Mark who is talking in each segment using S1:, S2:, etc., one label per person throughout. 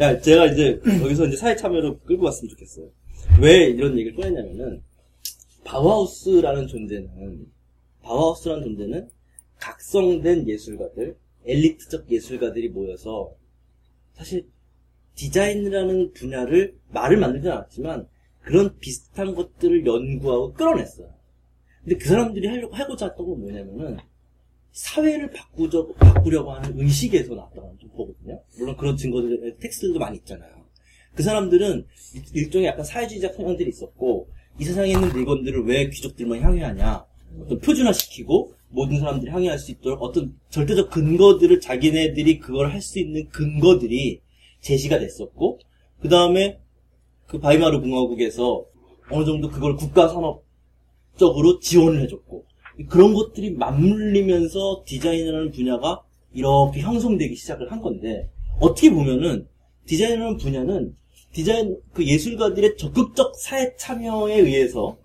S1: 야, 제가 이제 여기서 이제 사회 참여로 끌고 갔으면 좋겠어요. 왜 이런 얘기를 꺼냈냐면은 바우하우스라는 존재는 바우하우스라는 존재는 각성된 예술가들, 엘리트적 예술가들이 모여서 사실 디자인이라는 분야를 말을 만들지 않았지만 그런 비슷한 것들을 연구하고 끌어냈어요. 근데 그 사람들이 하려고, 하고자 했던 건 뭐냐면은 사회를 바꾸려, 바꾸려고 하는 의식에서 나왔다고 좀 보거든요. 물론 그런 증거들, 텍스트들도 많이 있잖아요. 그 사람들은 일- 일종의 약간 사회주의적 성향들이 있었고, 이 세상에 있는 물건들을 왜 귀족들만 향유하냐. 어떤 표준화시키고, 모든 사람들이 향유할 수 있도록 어떤 절대적 근거들을 자기네들이 그걸 할 수 있는 근거들이 제시가 됐었고, 그 다음에 그 바이마르 공화국에서 어느 정도 그걸 국가 산업적으로 지원을 해줬고, 그런 것들이 맞물리면서 디자인이라는 분야가 이렇게 형성되기 시작을 한 건데 어떻게 보면은 디자인이라는 분야는 디자인 그 예술가들의 적극적 사회 참여에 의해서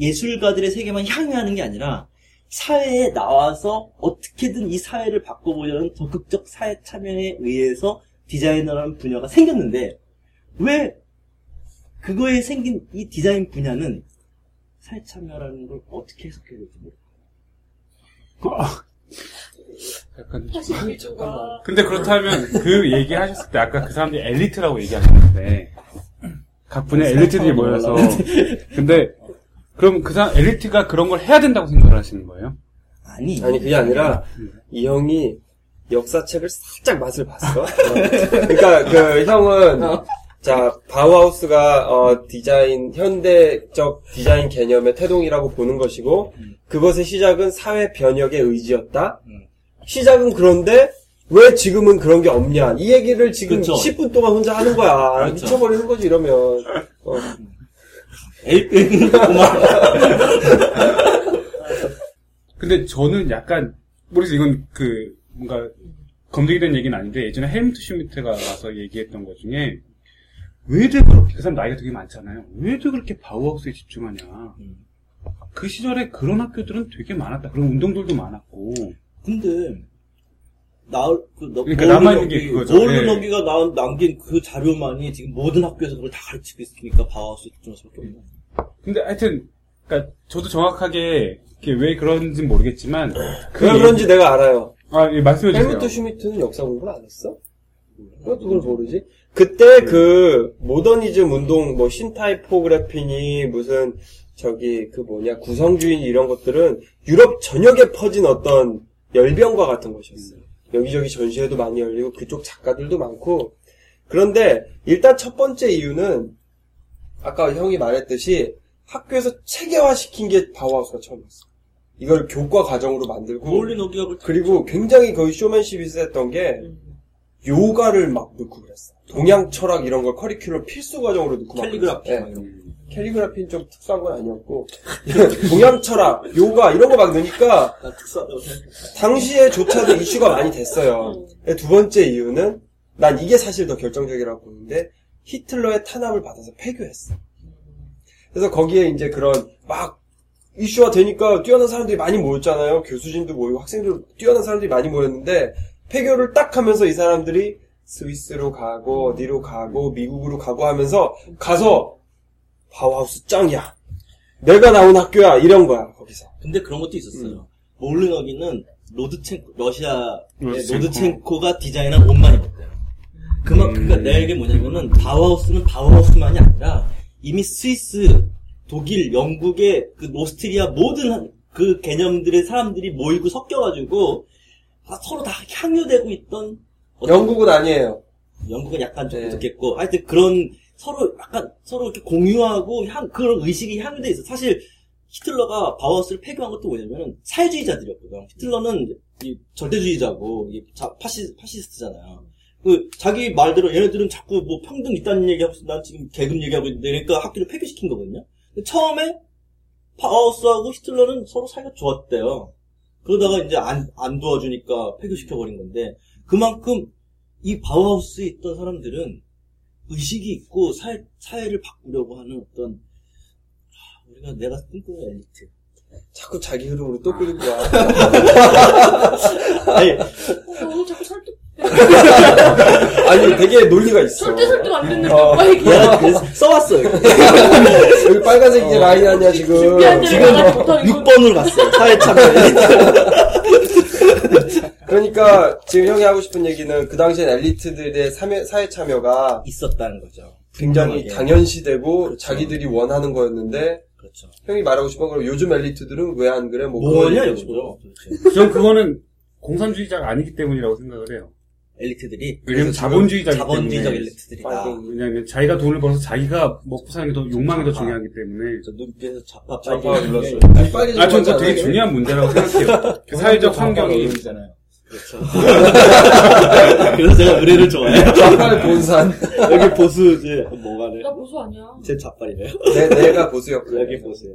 S1: 예술가들의 세계만 향유하는 게 아니라 사회에 나와서 어떻게든 이 사회를 바꿔보려는 적극적 사회 참여에 의해서 디자이너라는 분야가 생겼는데 왜 그거에 생긴 이 디자인 분야는 사회 참여라는 걸 어떻게 해석해야 될지 모르겠어요.
S2: 약간
S3: 잠깐만.
S2: 근데 그렇다면 그 얘기 하셨을 때 아까 그 사람들이 엘리트라고 얘기하셨는데 각 분야 엘리트들이 모여서 근데 그럼 그 사람 엘리트가 그런 걸 해야 된다고 생각을 하시는 거예요?
S1: 아니
S4: 아니 그게 아니라 이 형이 역사책을 살짝 맛을 봤어. 어. 그러니까 그 형은 자 바우하우스가 어, 디자인 현대적 디자인 개념의 태동이라고 보는 것이고 그것의 시작은 사회 변혁의 의지였다.
S1: 음.
S4: 시작은 그런데 왜 지금은 그런 게 없냐? 이 얘기를 지금
S1: 그쵸.
S4: 10분 동안 혼자 하는 거야.
S1: 그렇죠.
S4: 미쳐버리는 거지 이러면. 어.
S1: 고마워.
S2: 근데 저는 약간 모르겠어요. 이건 그 뭔가 검증이 된 얘기는 아닌데 예전에 헬무트 슈미트가 와서 얘기했던 것 중에 왜들 그렇게 그 사람 나이가 되게 많잖아요. 왜들 그렇게 바우하우스에 집중하냐.
S1: 음.
S2: 그 시절에 그런 학교들은 되게 많았다. 그런 운동들도 많았고.
S1: 근데 나, 그, 너,
S2: 그러니까 남아있는 게 그거죠.
S1: 모르
S2: 예.
S1: 너기가 나, 남긴 그 자료만이 지금 모든 학교에서 그걸 다 가르치고 있으니까 바우하우스 집중할 수밖에 없네.
S2: 근데 하여튼 그러니까 저도 정확하게 왜 그런지 는 모르겠지만 그
S4: 왜 그런지 내가 알아요.
S2: 아, 예, 말씀해 주세요.
S4: 헬무트 슈미트는 역사 공부를 안 했어? 그것도 그걸 모르지? 그때 그 모더니즘 운동 뭐 신타이포그래피니 무슨 저기 그 뭐냐 구성주의 이런 것들은 유럽 전역에 퍼진 어떤 열병과 같은 것이었어요. 여기저기 전시회도 많이 열리고 그쪽 작가들도 많고 그런데 일단 첫 번째 이유는 아까 형이 말했듯이 학교에서 체계화시킨 게 바우하우스가 처음이었어. 이걸 교과 과정으로 만들고 그리고 굉장히 거의 쇼맨십이 세했던 게 요가를 막 넣고 그랬어. 동양 철학 이런 걸 커리큘럼 필수 과정으로 넣고 막
S1: 캘리그라피. 막
S4: 예.
S1: 이런 거.
S4: 캘리그라피는 좀 특수한 건 아니었고 동양 철학, 요가 이런 거 막 넣으니까
S1: 생각해.
S4: 당시에 조차도 이슈가 많이 됐어요. 두 번째 이유는 난 이게 사실 더 결정적이라고 보는데 히틀러의 탄압을 받아서 폐교했어. 그래서 거기에 이제 그런 막 이슈화 되니까 뛰어난 사람들이 많이 모였잖아요. 교수진도 모이고 학생들 뛰어난 사람들이 많이 모였는데 폐교를 딱 하면서 이 사람들이 스위스로 가고 어디로 가고 미국으로 가고 하면서 가서 바우하우스 짱이야. 내가 나온 학교야 이런 거야 거기서.
S1: 근데 그런 것도 있었어요. 모홀리 너기는 로드첸코, 러시아의
S2: 로드첸코.
S1: 로드첸코 가 디자인한 옷만 입었대요. 그만,
S2: 음.
S1: 그니까 내 얘기 뭐냐면은, 바우하우스는 바우하우스만이 아니라, 이미 스위스, 독일, 영국의 그 오스트리아 모든 한- 그 개념들의 사람들이 모이고 섞여가지고, 다 서로 다 향유되고 있던, 어떤-
S4: 영국은 아니에요.
S1: 영국은 약간 좀
S4: 네.
S1: 부족했고, 하여튼 그런, 서로, 약간, 서로 이렇게 공유하고, 향, 그런 의식이 향유돼 있어. 사실, 히틀러가 바우하우스를 폐교한 것도 뭐냐면은, 사회주의자들이었거든. 히틀러는 이 절대주의자고, 이 자- 파시, 파시스트잖아요. 그, 자기 말대로 얘네들은 자꾸 뭐 평등 있다는 얘기하고. 난 지금 계급 얘기하고 있는데, 그러니까 학교를 폐교시킨 거거든요. 처음에, 바우하우스하고 히틀러는 서로 사이가 좋았대요. 그러다가 이제 안, 안 도와주니까 폐교시켜버린 건데, 그만큼 이 바우하우스에 있던 사람들은 의식이 있고 사회, 사회를 바꾸려고 하는 어떤 하, 우리가 내가 꿈꾸는 엘리트
S4: 자꾸 자기 흐름으로 또 끌고 와.
S1: 아니
S3: 어, 오늘 자꾸 설득
S4: 아니 되게 논리가 있어.
S3: 절대 설득 안 됐는데
S4: 어.
S3: 오빠 얘기
S1: 내가 그래서 써왔어요.
S4: 여기 빨간색 이제 라인 아니야 지금.
S1: 지금
S3: 대로 나가지 못하는 거
S1: 6번으로 갔어요. 사회 참여 엘리트.
S4: 그러니까 지금 형이 하고 싶은 얘기는 그 당시엔 엘리트들의 사회, 사회 참여가
S1: 있었다는 거죠.
S4: 굉장히
S1: 분명하게.
S4: 당연시되고
S1: 그렇죠.
S4: 자기들이 원하는 거였는데
S1: 그렇죠.
S4: 형이 말하고 싶은 건 요즘 엘리트들은 왜 안 그래? 뭐
S1: 뭐냐. 이거죠. 도대체.
S2: 전 그거는 공산주의자가 아니기 때문이라고 생각을 해요.
S1: 엘리트들이
S2: 왜냐면
S1: 그래서
S2: 자본주의자이기
S1: 자본주의적. 엘리트들이다.
S2: 왜냐하면 자기가 돈을 벌어서 자기가 먹고 사는 게 더 욕망이 더
S1: 아.
S2: 중요하기 때문에.
S1: 저 눈빛에서 좌파 빨갱이.
S4: 눌렀어요. 빨리
S2: 아, 전 그거 되게 중요한 문제라고 생각해요. 그 사회적 환경이
S5: 잖아요
S1: 그렇죠. 그래서 제가 의뢰를 좋아해요.
S4: 좌파의 본산.
S1: 여기 보수지 뭐가네.
S3: 나 보수 아니야.
S1: 제 좌빨이래요.
S4: 내, 내가 보수였고.
S1: 여기 보세요.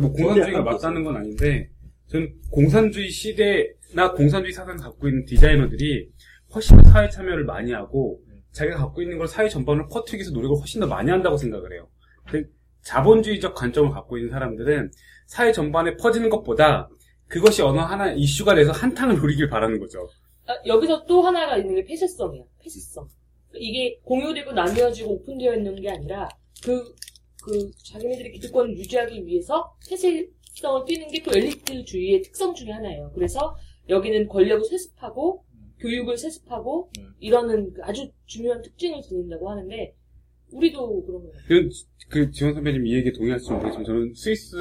S2: 뭐 공산주의가 맞다는 건 아닌데 저는 공산주의 시대나 공산주의 사상 갖고 있는 디자이너들이 훨씬 더 사회 참여를 많이 하고 자기가 갖고 있는 걸 사회 전반을 퍼뜨리기 위해서 노력을 훨씬 더 많이 한다고 생각을 해요. 근데 자본주의적 관점을 갖고 있는 사람들은 사회 전반에 퍼지는 것보다 그것이 어느 하나 이슈가 돼서 한탕을 노리길 바라는 거죠.
S3: 아, 여기서 또 하나가 있는 게 폐쇄성이야. 폐쇄성. 이게 공유되고 나뉘어지고 오픈되어 있는 게 아니라 그, 그 자기네들의 기득권을 유지하기 위해서 폐쇄성을 띄는 게 또 엘리트주의의 특성 중에 하나예요. 그래서 여기는 권력을 세습하고 교육을 세습하고
S1: 음.
S3: 이러는 그 아주 중요한 특징을 지닌다고 하는데 우리도 그런 거예요.
S2: 그, 그 지원 선배님 이 얘기에 동의하실지 모르겠지만 저는 스위스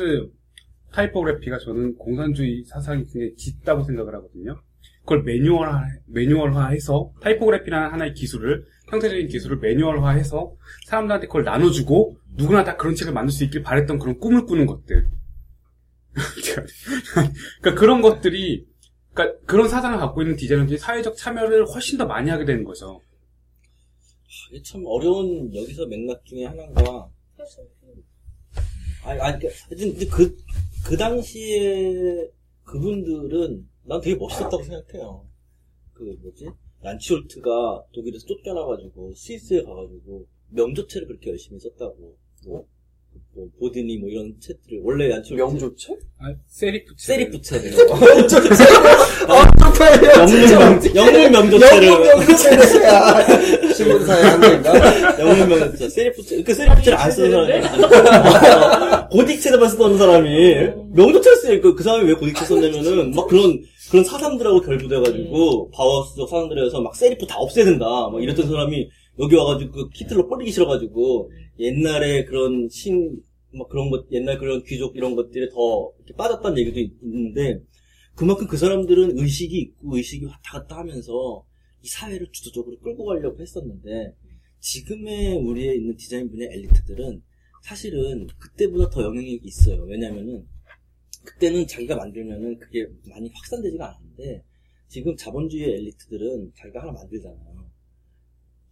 S2: 타이포그래피가 저는 공산주의 사상이 굉장히 짙다고 생각을 하거든요. 그걸 매뉴얼화, 매뉴얼화해서 타이포그래피라는 하나의 기술을 형태적인 기술을 매뉴얼화해서 사람들한테 그걸 나눠주고 누구나 다 그런 책을 만들 수 있길 바랬던 그런 꿈을 꾸는 것들. 그러니까 그런 것들이 그러니까 그런 사상을 갖고 있는 디자이너들이 사회적 참여를 훨씬 더 많이 하게 되는 거죠.
S1: 이게 참 어려운 여기서 맥락 중에 하나가 아니, 아니, 그, 하여튼, 근데 그, 그 당시에 그분들은 난 되게 멋있었다고 생각해요. 그, 뭐지? 란치홀트가 독일에서 쫓겨나가지고 스위스에 가가지고 명조체를 그렇게 열심히 썼다고. 뭐, 뭐 보드니 뭐 이런 책들을 원래 란치홀트
S4: 명조체?
S2: 아, 세리프 책.
S1: 세리프체를
S4: 명조체?
S1: 영문 영문 명조체를
S4: 명조체야. 신문사의 한계인가?
S1: 영문 명조체 세리프체 그 세리프체를 안 쓰는 사람이 고딕체에만 쓰던 사람이 명조체를 쓰니까 그 사람이 왜 고딕체 썼냐면은 막 그런 그런 사상들하고 결부돼가지고 바우하우스적 사상들에서 막 세리프 다 없애야 된다 막 이랬던 사람이 여기 와가지고 그 키틀러 뻗리기 싫어가지고 옛날에 그런 신, 막 그런 것, 옛날 그런 귀족 이런 것들에 더 이렇게 빠졌다는 얘기도 있- 있는데, 그만큼 그 사람들은 의식이 있고 의식이 왔다 갔다 하면서 이 사회를 주도적으로 끌고 가려고 했었는데, 지금의 우리의 있는 디자인 분야 엘리트들은 사실은 그때보다 더 영향력이 있어요. 왜냐면은, 그때는 자기가 만들면은 그게 많이 확산되지가 않았는데, 지금 자본주의 엘리트들은 자기가 하나 만들잖아요.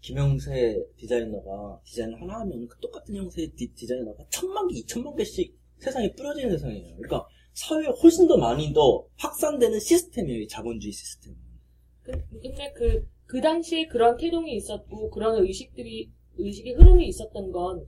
S1: 김영세 디자이너가 디자인을 하나 하면 그 똑같은 형태의 디, 디자이너가 천만 개, 이천만 개씩 세상에 뿌려지는 세상이에요. 그러니까 사회에 훨씬 더 많이 더 확산되는 시스템이에요, 이 자본주의 시스템.
S3: 그- 근데 그, 그 당시에 그런 태동이 있었고, 그런 의식들이, 의식의 흐름이 있었던 건,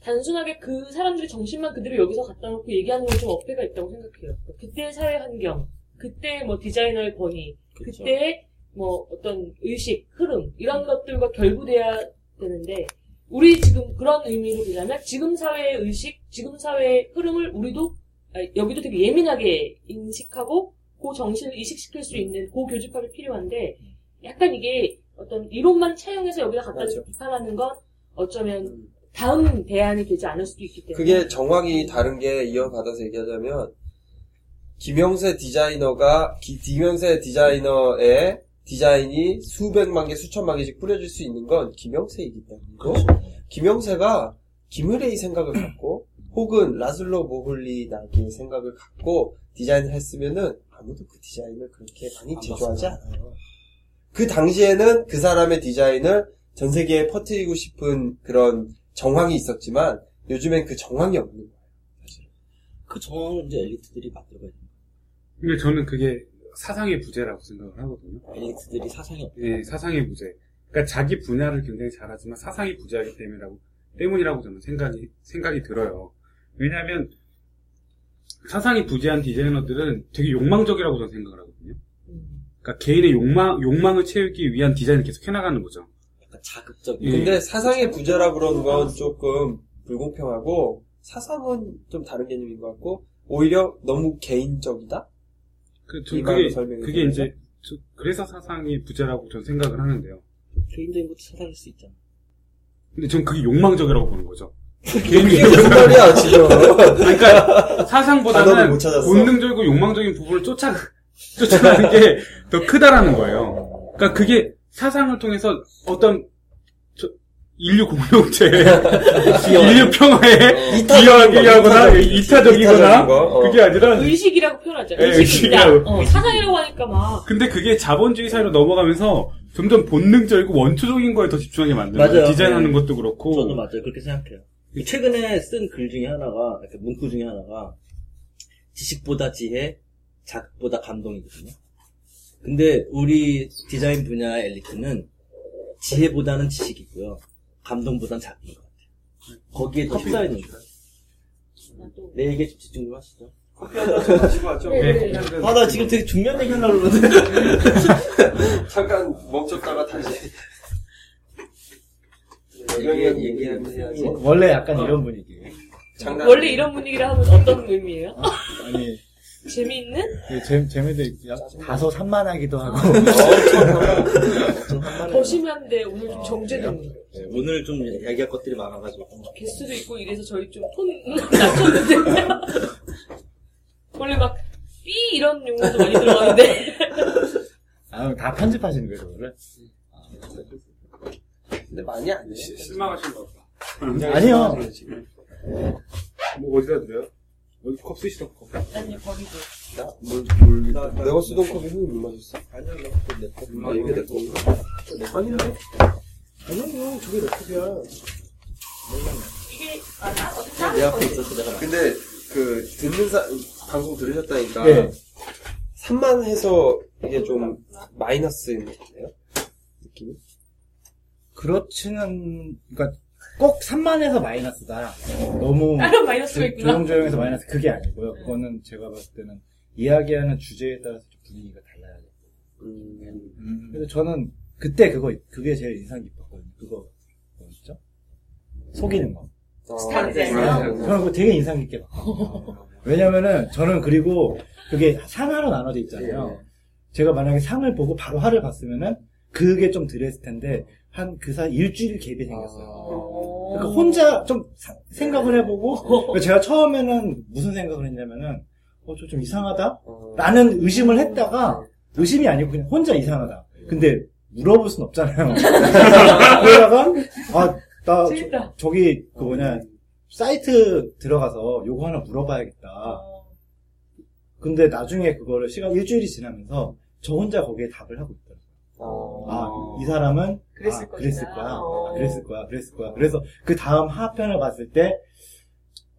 S3: 단순하게 그 사람들의 정신만 그대로 여기서 갖다 놓고 얘기하는 건 좀 어폐가 있다고 생각해요. 그때의 사회 환경, 그때의 뭐 디자이너의 권위. 그때의 뭐 어떤 의식, 흐름, 이런 것들과 결부돼야 되는데, 우리 지금 그런 의미로 보자면, 지금 사회의 의식, 지금 사회의 흐름을 우리도, 아니, 여기도 되게 예민하게 인식하고, 그 정신을 이식시킬 수 있는 그 교집합이 필요한데, 약간 이게 어떤 이론만 차용해서 여기다 갖다
S4: 맞아.
S3: 비판하는 건 어쩌면 다음 대안이 되지 않을 수도 있기 때문에.
S4: 그게 정황이 다른 게 이어받아서 얘기하자면 김영세 디자이너가 기- 김영세 디자이너의 디자인이 수백만 개, 수천만 개씩 뿌려질 수 있는 건 김영세이기 때문이고 김영세가 김의래의 생각을 갖고 혹은 라슬로 모홀리 나기의 생각을 갖고 디자인을 했으면은 아무도 그 디자인을 그렇게 많이
S1: 안
S4: 제조하지. 않아요. 그 당시에는 그 사람의 디자인을 전 세계에 퍼뜨리고 싶은 그런 정황이 있었지만 요즘엔 그 정황이 없는 거예요.
S1: 그 정황을 이제 엘리트들이 만들어가야 돼요.
S2: 근데 저는 그게 사상의 부재라고 생각을 하거든요.
S1: 엘리트들이 사상이 없
S2: 예, 사상의 부재. 그러니까 자기 분야를 굉장히 잘하지만 사상이 부재하기 때문이라고, 때문이라고 저는 생각이, 생각이 들어요. 왜냐하면 사상이 부재한 디자이너들은 되게 욕망적이라고 저는 생각을 하거든요.
S3: 음.
S2: 그러니까 개인의 욕망 욕망을 채우기 위한 디자인을 계속 해나가는 거죠.
S1: 약간 자극적인.
S2: 예.
S4: 근데 사상의 부자라 그런 건 조금 불공평하고 사상은 좀 다른 개념인 것 같고 오히려 너무 개인적이다.
S2: 그,
S4: 말로
S2: 그게 그게. 이제 저- 그래서 사상이 부자라고 저는 생각을 하는데요.
S1: 개인적인 것도 사상일 수 있잖아.
S2: 근데 전 그게 욕망적이라고 보는 거죠.
S4: 이게 무슨 말이야 지금?
S2: 그러니까 사상보다는. 본능적이고 욕망적인 부분을 쫓아 쫓아가는 게 더 크다라는 거예요. 그러니까 그게 사상을 통해서 어떤 저- 인류 공동체, 인류 평화에
S4: 거.
S2: 이타적이거나
S4: 이타적인 거, 어.
S2: 그게 아니라
S3: 의식이라고 표현하죠.
S2: 예,
S3: 의식이다.
S2: 의식이라고.
S3: 어, 사상이라고 하니까 막
S2: 근데 그게 자본주의 사회로 넘어가면서 점점 본능적이고 원초적인 거에 더 집중하게 만드는. 디자인하는
S1: 네.
S2: 것도 그렇고
S1: 저도 맞아요. 그렇게 생각해요. 최근에 쓴 글 중에 하나가, 이렇게 문구 중에 하나가, 지식보다 지혜, 자극보다 감동이거든요. 근데 우리 디자인 분야 엘리트는 지혜보다는 지식이고요. 감동보다는 자극인 것 같아요. 거기에 더 휩싸여 있는 거예요. 내 얘기에 좀 집중 좀 하시죠.
S4: 마시고 왔죠?
S3: 네, 네.
S1: 아, 나 지금 되게 중요한 얘기 하려고 그러는데.
S4: 잠깐 멈췄다가 다시. 여경이 얘기하면 해야지.
S5: 원래 약간 이런 분위기예요.
S4: 장난.
S3: 원래 이런 분위기라 하면 어떤 의미예요?
S5: 아니
S3: 재미있는?
S5: 그 재, 재미도 약 다소 산만하기도 하고
S3: 더 심한데 오늘 좀 정제된
S1: 네, 오늘 좀 얘기할 것들이 많아가지고.
S3: 게스트도 있고 이래서 저희 좀 톤 낮췄는데 원래 막 삐 이런 용어도 많이 들어가는데
S5: 아, 다 편집하시는 거예요 그거를?
S4: 근데 많이 안 해.
S2: 실망하신 것 같다.
S5: 아니요.
S2: 뭐 어디다 드려요? 어디 컵 쓰시던 컵.
S3: 아니 버리고
S4: 나, 물, 물. 내가 쓰던 컵이 형이 물 마셨어?
S1: 아니야, 내 거.
S4: 아, 이게 내 거. 아닌데? 아니요, 저게 내 컵이야.
S3: 이게 아 나 어떻게
S1: 내 앞에 있어서 내가 막
S4: 근데, 그, 듣는 사, 방송 들으셨다니까.
S5: 네.
S4: 산만해서 이게 좀 마이너스인 것 같아요? 느낌이?
S5: 그렇지는 그러니까 꼭 산만해서 마이너스다. 너무
S3: 다른 마이너스가 있구나.
S5: 조용조용해서 마이너스 그게 아니고요. 그거는 제가 봤을 때는 이야기하는 주제에 따라서 좀 분위기가 달라야 돼요.
S4: 음.
S5: 그래서 저는 그때 그거 그게 제일 인상 깊었거든요. 그거 뭐였죠? 속이는 거.
S3: 스타일
S4: 네,
S3: 디자이너?
S5: 저는 그거 되게 인상 깊게 봤거든요. 왜냐면은 저는 그리고 그게 상하로 나눠져 있잖아요. 제가 만약에 상을 보고 바로 화를 봤으면은 그게 좀 덜했을 텐데 한 그 사이 일주일 갭이 생겼어요.
S3: 어.
S5: 그러니까 혼자 좀 사- 생각을 해보고 제가 처음에는 무슨 생각을 했냐면은 어 저 좀 이상하다
S4: 어.
S5: 라는 의심을 했다가 의심이 아니고 그냥 혼자 이상하다. 근데 물어볼 순 없잖아요. 그러다가 아나
S3: 재밌다.
S5: 저기 그 뭐냐 사이트 들어가서 요거 하나 물어봐야겠다.
S3: 어.
S5: 근데 나중에 그거를 시간 일주일이 지나면서 저 혼자 거기에 답을 하고 있더라고요.
S4: 어.
S5: 아, 이 사람은
S3: 그랬을
S5: 아. 그랬을 거야.
S3: 어.
S5: 아, 그랬을 거야. 그랬을 거야. 그래서 그 다음 하편을 봤을 때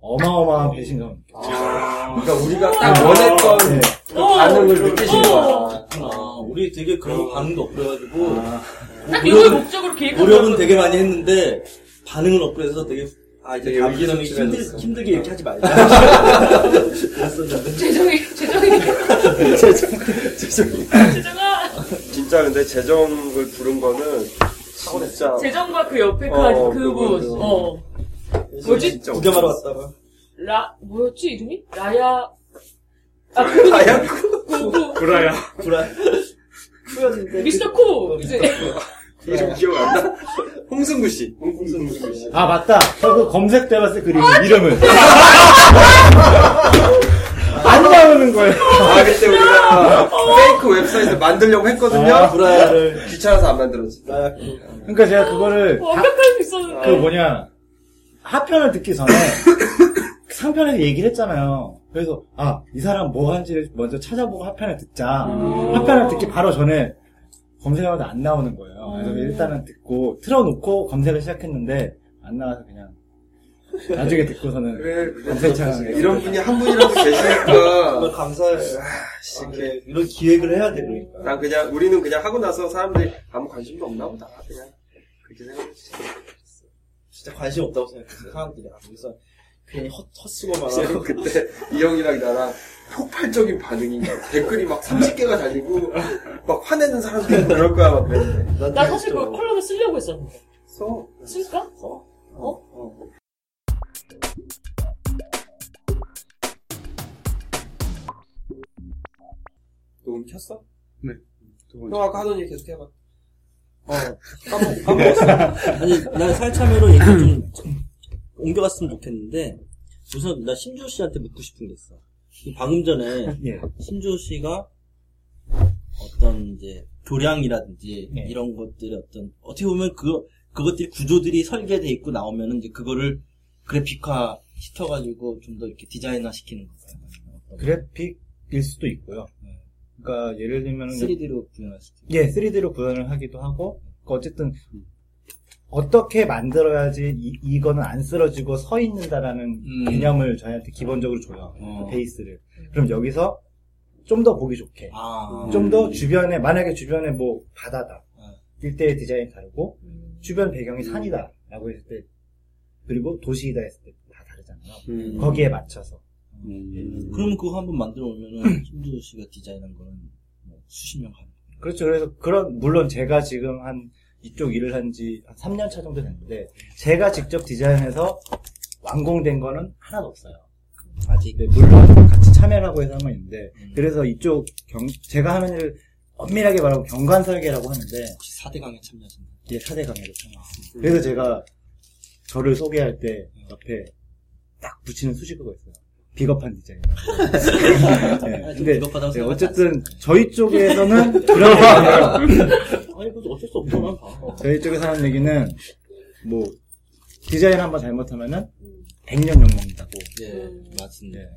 S5: 어마어마한 배신감을 느꼈죠.
S4: 그러니까 우리가 딱 원했던
S5: 네.
S4: 그 반응을 느끼신
S3: 어.
S4: 거야.
S1: 아, 우리 되게 그런 거 반응도 없어가지고
S3: 딱 이걸 목적으로 계획한
S1: 노력은. 되게 많이 했는데 반응은 없고서 되게 아 이제
S4: 의기소침해졌어.
S1: 힘들, 힘들게 이렇게 하지 말자 그랬었는데
S3: 재정이 재정이 재정아
S4: 진짜 근데 재정을 부른 거는 진짜
S3: 재정과 그 옆에 그
S4: 어,
S3: 아주
S4: 그거,
S3: 그분
S4: 그거.
S3: 어 뭐지?
S4: 진짜
S1: 구경하러 왔다가
S3: 라 뭐였지 이름이? 라야 아 그분
S4: 하얀
S3: 그,
S2: 브라야.
S1: 불안 쿠였는데
S3: 미스터 코 이제
S4: 이름 기억 안 나? 홍승구 씨. 홍승구 씨.
S5: 아 맞다. 저그 검색 돼봤을 그리고 이름을 안 나오는 거예요.
S4: 아 그때 우리가 페이크 웹사이트 만들려고 했거든요.
S5: 아,
S1: 불안을
S4: 귀찮아서 안 만들었지.
S1: 나야
S5: 그러니까 제가 그거를 다-
S3: 완벽할 수 있었는데
S5: 그 뭐냐 하편을 듣기 전에 상편에서 얘기를 했잖아요. 그래서 아 이 사람 뭐 하는지를 먼저 찾아보고 하편을 듣자.
S3: 음.
S5: 하편을 듣기 바로 전에 검색하다 안 나오는 거예요. 그래서
S3: 음.
S5: 일단은 듣고 틀어놓고 검색을 시작했는데 안 나와서 그냥 나중에 듣고서는
S4: 그래,
S5: 검색창
S4: 이런 분이 한 분이라도 계시니까.
S1: 감사해 이렇게 이런 기획을 해야 돼 그러니까
S4: 난 그냥, 우리는 그냥 하고 나서 사람들이 아무 관심도 없나 보다. 그냥 그렇게 생각했지.
S1: 진짜 관심 없다고 생각했어요 사람들이 아, 그래서 괜히 헛, 헛수고만
S4: 그래서
S1: 하고.
S4: 그때 이 형이랑 나랑 폭발적인 반응인 거야. 댓글이 막 30개가 달리고 막 화내는 사람도 있고 그럴 거야 막 그랬는데.
S3: 나 사실 그 컬럼을 쓰려고 했었는데.
S4: 써.
S3: 쓸까?
S1: 어?
S3: 어?
S1: 어.
S4: 녹음 켰어?
S2: 네.
S4: 형 아까 하던 일 계속 해봐.
S1: 어, 까먹, 까먹었어. 아니, 난 사회참여로 얘기 좀 옮겨갔으면 좋겠는데, 우선 나 심주호 씨한테 묻고 싶은 게 있어. 이 방금 전에
S5: 예.
S1: 심주호 씨가 어떤 이제 교량이라든지
S5: 네.
S1: 이런 것들이 어떤 어떻게 보면 그 그것들이 구조들이 설계돼 있고 나오면은 이제 그거를 그래픽화 시켜가지고 좀 더 이렇게 디자인화 시키는 건가요?
S5: 그래픽일 수도 있고요.
S1: 네.
S5: 그러니까 예를 들면은
S1: 3D로 구현할 수도 있고.
S5: 예, 3D로 구현을 하기도 하고, 그 어쨌든, 어떻게 만들어야지 이, 이거는 안 쓰러지고 서 있는다라는
S1: 음.
S5: 개념을 저희한테 기본적으로 줘요.
S1: 어.
S5: 그 베이스를. 그럼 여기서 좀 더 보기 좋게.
S1: 아,
S5: 좀더 주변에, 만약에 주변에 뭐 바다다.
S1: 어.
S5: 일대의 디자인이 다르고,
S3: 음.
S5: 주변 배경이 산이다. 라고 했을 때, 그리고 도시이다 했을 때 다 다르잖아요.
S4: 음.
S5: 거기에 맞춰서.
S2: 음.
S1: 그러면 그거 한번 만들어 놓으면은 심주호 씨가 디자인한 거는 뭐 수십 년 가는 거예요.
S5: 그렇죠. 그래서 그런, 물론 제가 지금 한 이쪽 일을 한 지 한 3년 차 정도 됐는데, 제가 직접 디자인해서 완공된 거는 하나도 없어요.
S1: 아직
S5: 네, 물론 같이 참여를 하고 해서 한번 있는데,
S1: 음.
S5: 그래서 이쪽 경, 제가 하는 일을 엄밀하게 말하면 경관 설계라고 하는데,
S1: 혹시 4대 강에 참여하신다.
S5: 이제 4대 강의로 참여했습니다. 그래서 제가 저를 소개할 때 옆에 딱 붙이는 수식어가 있어요. 비겁한 디자인. 네, 근데
S1: 비겁하다고
S5: 네, 어쨌든. 저희 쪽에서는 그런. 아니,
S1: 그래도 어쩔 수 없잖아. 어.
S5: 저희 쪽에서 하는 얘기는 뭐 디자인 한번 잘못하면은 100년 욕먹는다고
S1: 예,
S3: 음.
S1: 맞습니다.
S5: 네,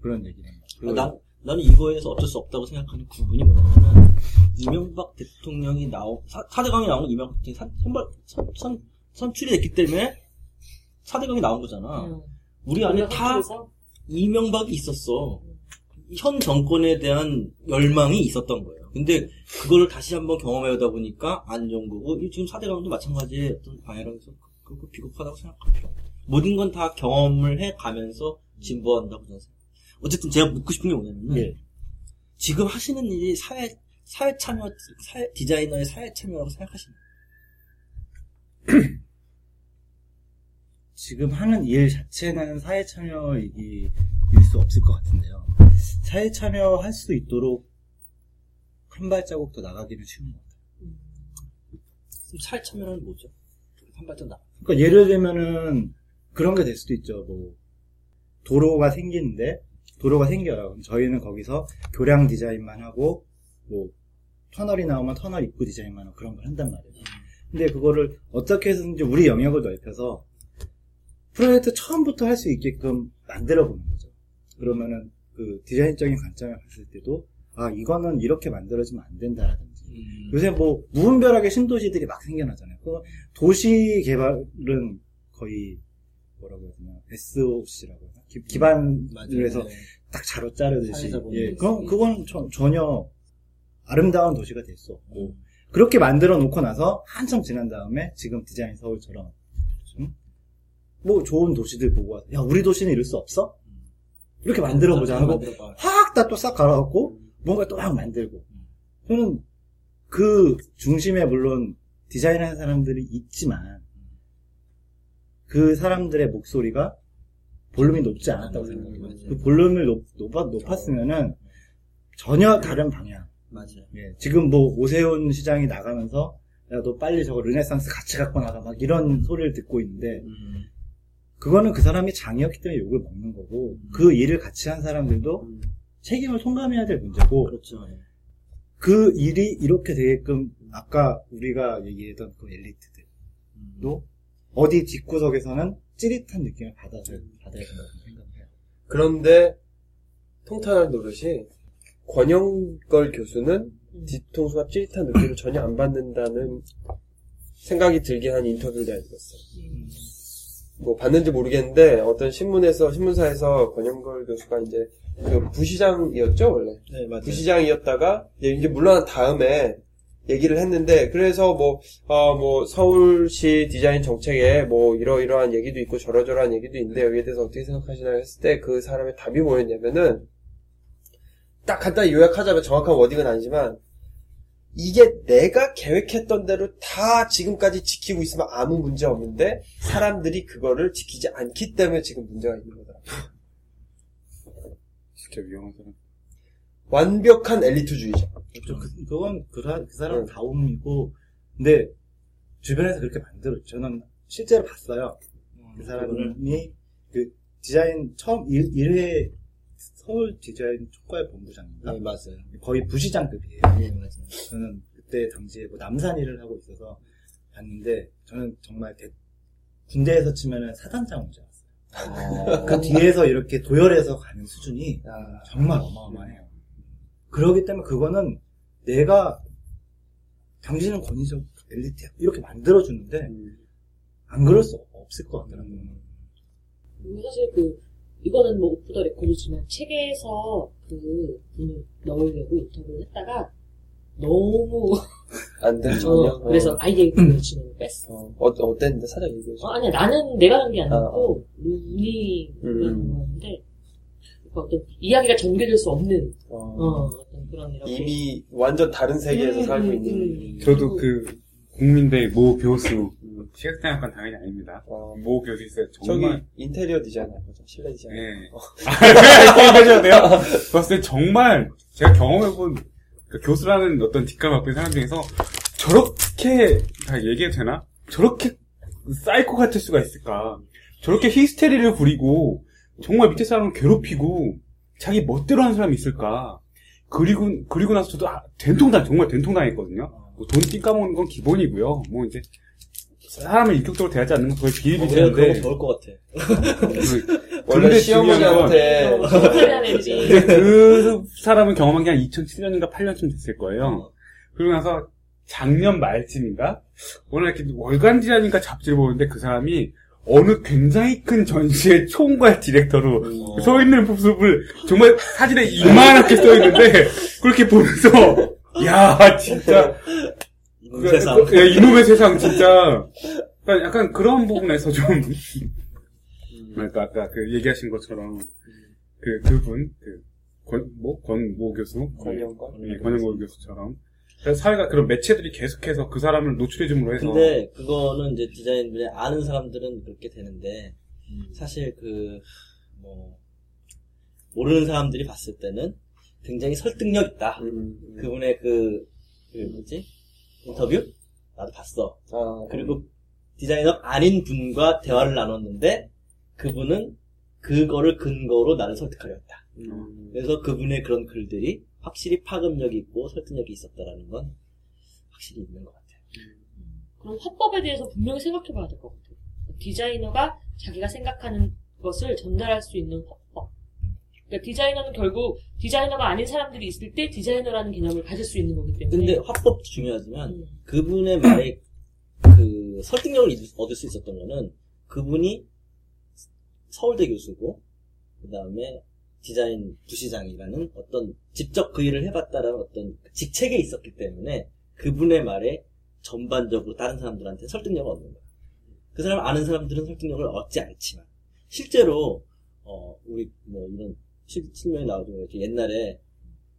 S5: 그런 얘기를 합니다.
S1: 아, 난, 나는 이거에서 어쩔 수 없다고 생각하는 부분이 뭐냐면은, 이명박 대통령이 나오, 사, 4대강이 나온 이명박 대통령이 선, 선발, 선, 선, 선출이 됐기 때문에 4대강이 나온 거잖아.
S3: 음.
S1: 우리 안에 다 이명박이 있었어. 현 정권에 대한 열망이 있었던 거예요. 근데 그거를 다시 한번 경험해오다 보니까 안 좋은 거고, 이 지금 4대강도 마찬가지의 어떤 방해라고 해서 그거 비겁하다고 생각합니다. 모든 건 다 경험을 해 가면서 진보한다고 저는 생각해요. 어쨌든 제가 묻고 싶은 게 뭐냐면은,
S5: 예.
S1: 지금 하시는 일이 사회, 사회 참여, 사회, 디자이너의 사회 참여라고 생각하십니까?
S5: 지금 하는 일 자체는 사회 참여 얘기일 수 없을 것 같은데요. 사회 참여할 수 있도록 한 발자국 더 나가기는 쉬운 것 같아요.
S1: 그럼 사회 참여는 뭐죠? 한 발짝 나.
S5: 그러니까 예를 들면은 그런 게 될 수도 있죠. 뭐 도로가 생기는데 도로가 생겨요. 저희는 거기서 교량 디자인만 하고 뭐 터널이 나오면 터널 입구 디자인만 하고 그런 걸 한단 말이에요. 근데 그거를 어떻게 해서든지 우리 영역을 넓혀서 프로젝트 처음부터 할 수 있게끔 만들어 보는 거죠. 그러면은 그 디자인적인 관점을 봤을 때도 아 이거는 이렇게 만들어지면 안 된다라든지
S1: 음.
S5: 요새 뭐 무분별하게 신도시들이 막 생겨나잖아요. 그 도시 개발은 거의 뭐라고 해야 되나 SOC라고 해야 되나? 기, 기반을
S1: 맞아요.
S5: 해서
S1: 네.
S5: 딱 자로 자르듯이 예,
S1: 게
S5: 그건. 그건 저- 전혀 아름다운 도시가 될 수 없고
S1: 음.
S5: 그렇게 만들어 놓고 나서 한참 지난 다음에 지금 디자인 서울처럼 음? 뭐 좋은 도시들 보고 와서 야 우리 도시는 이럴 수 없어? 이렇게 만들어 보자 하고
S1: 만들어봐.
S5: 확다 또 싹 갈아갖고 뭔가 또막 만들고 저는 그 중심에 물론 디자인하는 사람들이 있지만 그 사람들의 목소리가 볼륨이 높지 않았다고
S1: 음,
S5: 생각해요. 그 볼륨을 높, 높아, 높았으면은 전혀 다른 방향.
S1: 맞아요.
S5: 예, 지금 뭐 오세훈 시장이 나가면서 야 너 빨리 저거 르네상스 같이 갖고 나가 막 이런 소리를 듣고 있는데
S1: 음.
S5: 그거는 그 사람이 장이었기 때문에 욕을 먹는 거고 그 일을 같이 한 사람들도
S1: 음.
S5: 책임을 통감해야 될 문제고
S1: 그렇죠. 예.
S5: 그 일이 이렇게 되게끔 아까 우리가 얘기했던 그 엘리트들도
S1: 음.
S5: 어디 뒷구석에서는 찌릿한 느낌을 받아서 받아야 된다고 생각해요.
S4: 그런데 통탄할 노릇이 권영걸 교수는
S3: 음.
S4: 뒤통수가 찌릿한 느낌을 전혀 안 받는다는 생각이 들게 한 인터뷰를 내가 들었어요.
S3: 음.
S4: 뭐 봤는지 모르겠는데 어떤 신문에서 신문사에서 권영걸 교수가 이제 그 부시장이었죠 원래
S1: 네, 맞아요.
S4: 부시장이었다가 이제 물러난 다음에 얘기를 했는데 그래서 뭐, 어, 뭐 서울시 디자인 정책에 뭐 이러이러한 얘기도 있고 저러저러한 얘기도 있는데 여기에 대해서 어떻게 생각하시나요? 했을 때 그 사람의 답이 뭐였냐면은 딱 간단히 요약하자면 정확한 워딩은 아니지만 이게 내가 계획했던 대로 다 지금까지 지키고 있으면 아무 문제 없는데 사람들이 그거를 지키지 않기 때문에 지금 문제가 있는 거더라.
S2: 진짜 위험한 사람.
S4: 완벽한 엘리트주의자.
S5: 그, 그건 그, 사- 그 사람
S4: 응.
S5: 다움이고, 근데 주변에서 그렇게 만들었죠. 저는 실제로 봤어요. 그 사람이 그 디자인 처음 1, 1회 서울 디자인 총괄 본부장인가?
S1: 네, 맞아요.
S5: 거의 부시장급이에요.
S1: 네, 맞아요.
S5: 저는 그때 당시에 뭐 남산 일을 하고 있어서 봤는데 저는 정말 대- 군대에서 치면은 사단장인 줄 알았어요. 그 뒤에서 이렇게 도열해서 가는 수준이
S4: 아,
S5: 정말 어마어마해요. 그러기 때문에 그거는 내가 당신은 권위적 엘리트야 이렇게 만들어주는데 안 그럴 수 없을 것 같더라고요.
S3: 그리고 사실 그 이거는 뭐 오프 더 레코드지만 책에서 그 분을 넣으려고 인터뷰를 했다가 너무
S4: 안 돼,
S3: 어. 그래서 아예 그 질문을 뺐어.
S4: 어, 어, 어땠는데? 살짝 얘기해줘.
S3: 어, 아니야 나는 내가 한 게
S4: 아,
S3: 아니고. 그런 거였는데 그러니까 어떤 이야기가 전개될 수 없는
S4: 어,
S3: 어, 어떤 그런 이렇게
S4: 이미 완전 다른 세계에서
S3: 음,
S4: 살고
S3: 음,
S4: 있는.
S3: 음.
S2: 저도 그 국민대 모 교수 시각디자인학과는 당연히 아닙니다.
S4: 어,
S2: 모 교수 있어요.
S4: 저기
S2: 정말
S4: 인테리어 디자이너 거죠? 실내 디자이너.
S2: 예. 아, 얘기하셔도 돼요? 봤을 때 정말 제가 경험해본 그 교수라는 어떤 뒷감 갖고 있는 사람 중에서 저렇게 다 얘기해도 되나? 저렇게 사이코 같을 수가 있을까? 저렇게 히스테리를 부리고 정말 밑에 사람을 괴롭히고 자기 멋대로 하는 사람이 있을까? 그리고 그리고 나서 저도 아, 된통당 정말 된통당했거든요. 뭐 돈 띵까먹는 건 기본이고요. 뭐 이제 사람을 인격적으로 대하지 않는 건 거의
S1: 그런
S2: 비일비재인데
S1: 거 배울 것 같아.
S2: 그-
S4: 원래 시어머니한테
S2: 그 사람은 경험한 게 한 2007년인가 8년쯤 됐을 거예요. 그러고 나서 작년 말쯤인가? 오늘 이렇게 월간 디자인인가 잡지를 보는데 그 사람이 어느 굉장히 큰 전시의 총괄 디렉터로 서 있는 모습을 정말 사진에 이만하게 써 있는데 그렇게 보면서 야 진짜
S1: 이놈 세상.
S2: 그- 야, 이놈의 세상 진짜 그러니까 약간 그런 부분에서 좀 그러니까 아까 그 얘기하신 것처럼 그 그분 그 권 뭐 권모 교수
S4: 권영권?
S2: 예, 권영권 교수처럼 사회가 그런 매체들이 계속해서 그 사람을 노출해줌으로 해서
S1: 근데 그거는 이제 디자인분에 아는 사람들은 그렇게 되는데 사실 그 뭐 모르는 사람들이 봤을 때는 굉장히 설득력 있다.
S4: 음, 음.
S1: 그분의 그, 그 뭐지 인터뷰 나도 봤어.
S4: 아,
S1: 그리고 디자이너 아닌 분과 대화를 나눴는데 그분은 그거를 근거로 나를 설득하려 했다.
S4: 음,
S1: 그래서 그분의 그런 글들이 확실히 파급력이 있고 설득력이 있었다라는 건 확실히 있는 것 같아요.
S3: 그럼 화법에 대해서 분명히 생각해 봐야 될 것 같아요. 디자이너가 자기가 생각하는 것을 전달할 수 있는. 그러니까 디자이너는 결국 디자이너가 아닌 사람들이 있을 때 디자이너라는 개념을 가질 수 있는 거기 때문에.
S1: 근데 화법도 중요하지만
S3: 음.
S1: 그분의 말에 그 설득력을 얻을- 수 있었던 거는 그분이 서울대 교수고 그 다음에 디자인 부시장이라는 어떤 직접 그 일을 해봤다라는 어떤 직책에 있었기 때문에 그분의 말에 전반적으로 다른 사람들한테 설득력을 얻는 거야. 그 사람 아는 사람들은 설득력을 얻지 않지만 실제로 어 우리 뭐 이런 실, 실명이 나오죠. 이렇게 옛날에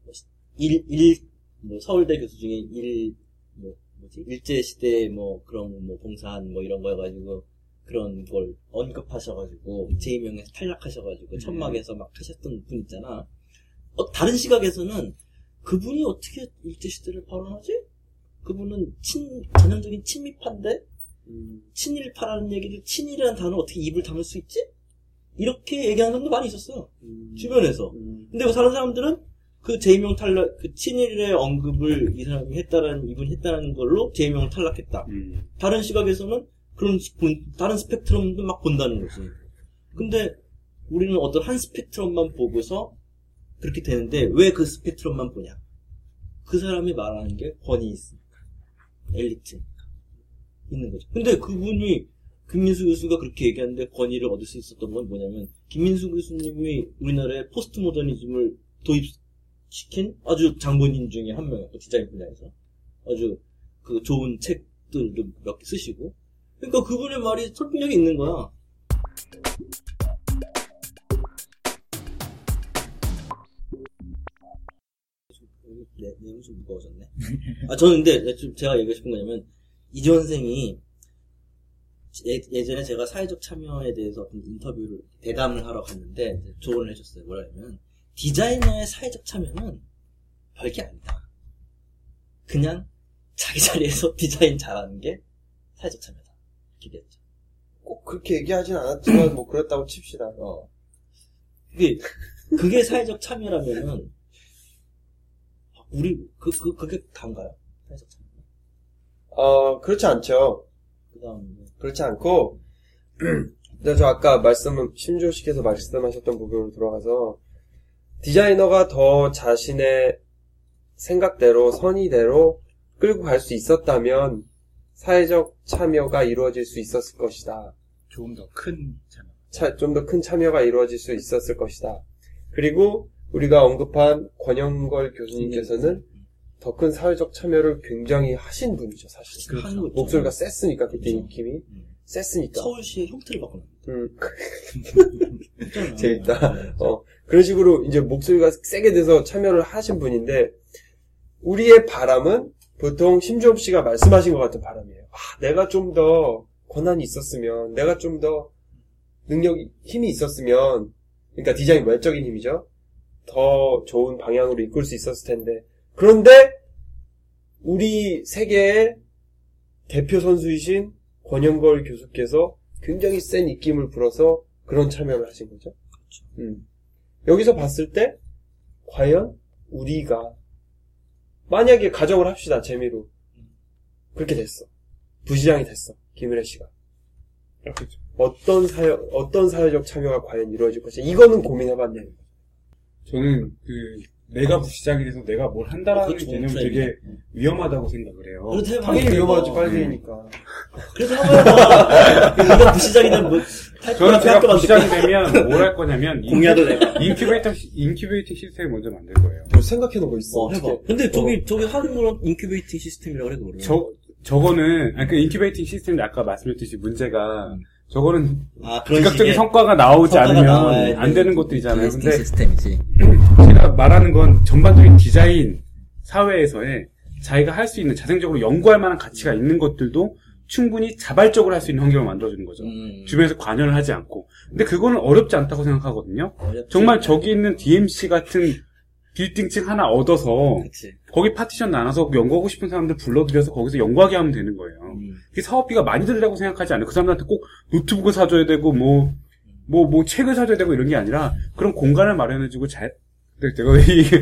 S1: 뭐 일, 일, 뭐 서울대 교수 중에 일, 뭐, 뭐지, 일제시대 뭐 그런 뭐 봉사한 뭐 이런 거 해가지고 그런 걸 언급하셔가지고 제2명에서 탈락하셔가지고 천막에서 막 하셨던 분 있잖아. 어, 다른 시각에서는 그분이 어떻게 일제시대를 발언하지? 그분은 친, 전형적인 친미파인데
S4: 음,
S1: 친일파라는 얘기를 친일이라는 단어 어떻게 입을 담을 수 있지? 이렇게 얘기하는 사람도 많이 있었어.
S4: 음,
S1: 주변에서.
S4: 음,
S1: 근데 그 다른 사람들은 그 제2명 탈락, 그 친일의 언급을 이 사람이 했다라는, 이분이 했다는 걸로 제2명을 탈락했다.
S2: 음.
S1: 다른 시각에서는 그런, 다른 스펙트럼도 막 본다는 거지. 근데 우리는 어떤 한 스펙트럼만 보고서 그렇게 되는데 왜 그 스펙트럼만 보냐? 그 사람이 말하는 게 권위 있으니까. 엘리트. 있는 거죠. 근데 그분이 김민수 교수가 그렇게 얘기하는데 권위를 얻을 수 있었던 건 뭐냐면 김민수 교수님이 우리나라에 포스트 모더니즘을 도입시킨 아주 장본인 중에 한 명이었고 디자인 분야에서 아주 그 좋은 책들도 몇 개 쓰시고 그러니까 그분의 말이 설득력이 있는 거야. 네, 내용 좀 무거워졌네. 아, 저는 근데 좀 제가 얘기하고 싶은 거냐면, 이지원 선생이 예, 예전에 제가 사회적 참여에 대해서 어떤 인터뷰를, 대담을 하러 갔는데, 조언을 해줬어요. 뭐라냐면, 디자이너의 사회적 참여는 별게 아니다. 그냥 자기 자리에서 디자인 잘하는 게 사회적 참여다. 얘기했죠.
S4: 꼭 그렇게 얘기하진 않았지만 뭐 그랬다고 칩시다.
S1: 어. 그게, 그게 사회적 참여라면은, 우리, 그, 그, 그게 다인가요? 사회적 참여.
S4: 어 그렇지 않죠.
S1: 그
S4: 그렇지 않고 근데 저 아까 말씀 심주호 씨께서 말씀하셨던 부분으로 들어가서 디자이너가 더 자신의 생각대로 선의대로 끌고 갈 수 있었다면 사회적 참여가 이루어질 수 있었을 것이다.
S5: 조금 더 큰 참여.
S4: 좀 더 큰 참여가 이루어질 수 있었을 것이다. 그리고 우리가 언급한 권영걸 교수님께서는 더 큰 사회적 참여를 굉장히 하신 분이죠, 사실.
S1: 그렇죠.
S4: 목소리가 셌으니까 그때
S1: 그렇죠.
S4: 느낌이
S1: 음.
S4: 셌으니까.
S1: 서울시의 형태를 바꾸는
S4: 음. 재밌다.
S1: 네.
S4: 어, 그런 식으로 이제 목소리가 세게 돼서 참여를 하신 분인데, 우리의 바람은 보통 심주업 씨가 말씀하신 것 같은 바람이에요. 아, 내가 좀 더 권한이 있었으면, 내가 좀 더 능력이, 힘이 있었으면, 그러니까 디자인 외적인 힘이죠. 더 좋은 방향으로 이끌 수 있었을 텐데. 그런데, 우리 세계의 대표 선수이신 권영걸 교수께서 굉장히 센 입김을 불어서 그런 참여를 하신 거죠. 음. 여기서 봤을 때, 과연 우리가, 만약에 가정을 합시다, 재미로. 그렇게 됐어. 부시장이 됐어, 김일혜 씨가.
S2: 그렇죠.
S4: 어떤 사회, 어떤 사회적 참여가 과연 이루어질 것이냐. 이거는 고민해봤냐.
S2: 저는 그 내가 부시장이 돼서 내가 뭘 한다라는
S1: 어,
S2: 개념이
S1: 프레임이네.
S2: 되게 위험하다고 생각을 해요.
S1: 그렇다.
S4: 당연히 위험하지,
S1: 어.
S4: 빨리니까.
S1: 그래서 한번 내가 부시장이든 뭐
S2: 저는 제가 부시장이? 되면 뭘 할 거냐면
S1: 공야도 내가.
S2: 인큐베이터 시- incubating 시스템을 먼저 만들 거예요.
S4: 뭐 생각해 놓은 거 있어.
S1: 어, 해봐.
S4: 어떻게.
S1: 근데 저기 저기 하는 거는 incubating 시스템이라고 그래 그거를.
S2: 저 저거는 아니 그 incubating 시스템이 아까 말씀드렸듯이 문제가 저거는
S1: 아
S2: 즉각적인 성과가 나오지 않으면
S1: 나와야
S2: 안 되는 것도 있잖아요.
S1: testing
S2: 근데
S1: 시스템이지.
S2: 제가 말하는 건 전반적인 디자인 사회에서의 자기가 할 수 있는 자생적으로 연구할 만한 가치가 있는 것들도 충분히 자발적으로 할 수 있는 환경을 만들어주는 거죠.
S1: 음.
S2: 주변에서 관여를 하지 않고. 근데 그거는 어렵지 않다고 생각하거든요.
S1: 어렵지.
S2: 정말 저기 있는 DMC 같은 빌딩층 하나 얻어서
S1: 그치.
S2: 거기 파티션 나눠서 연구하고 싶은 사람들 불러들여서 거기서 연구하게 하면 되는 거예요.
S1: 음.
S2: 그게 사업비가 많이 들다고 생각하지 않아요. 그 사람들한테 꼭 노트북을 사줘야 되고 뭐, 뭐, 뭐 책을 사줘야 되고 이런 게 아니라 그런 공간을 마련해주고 잘, 네, 제가 왜 이게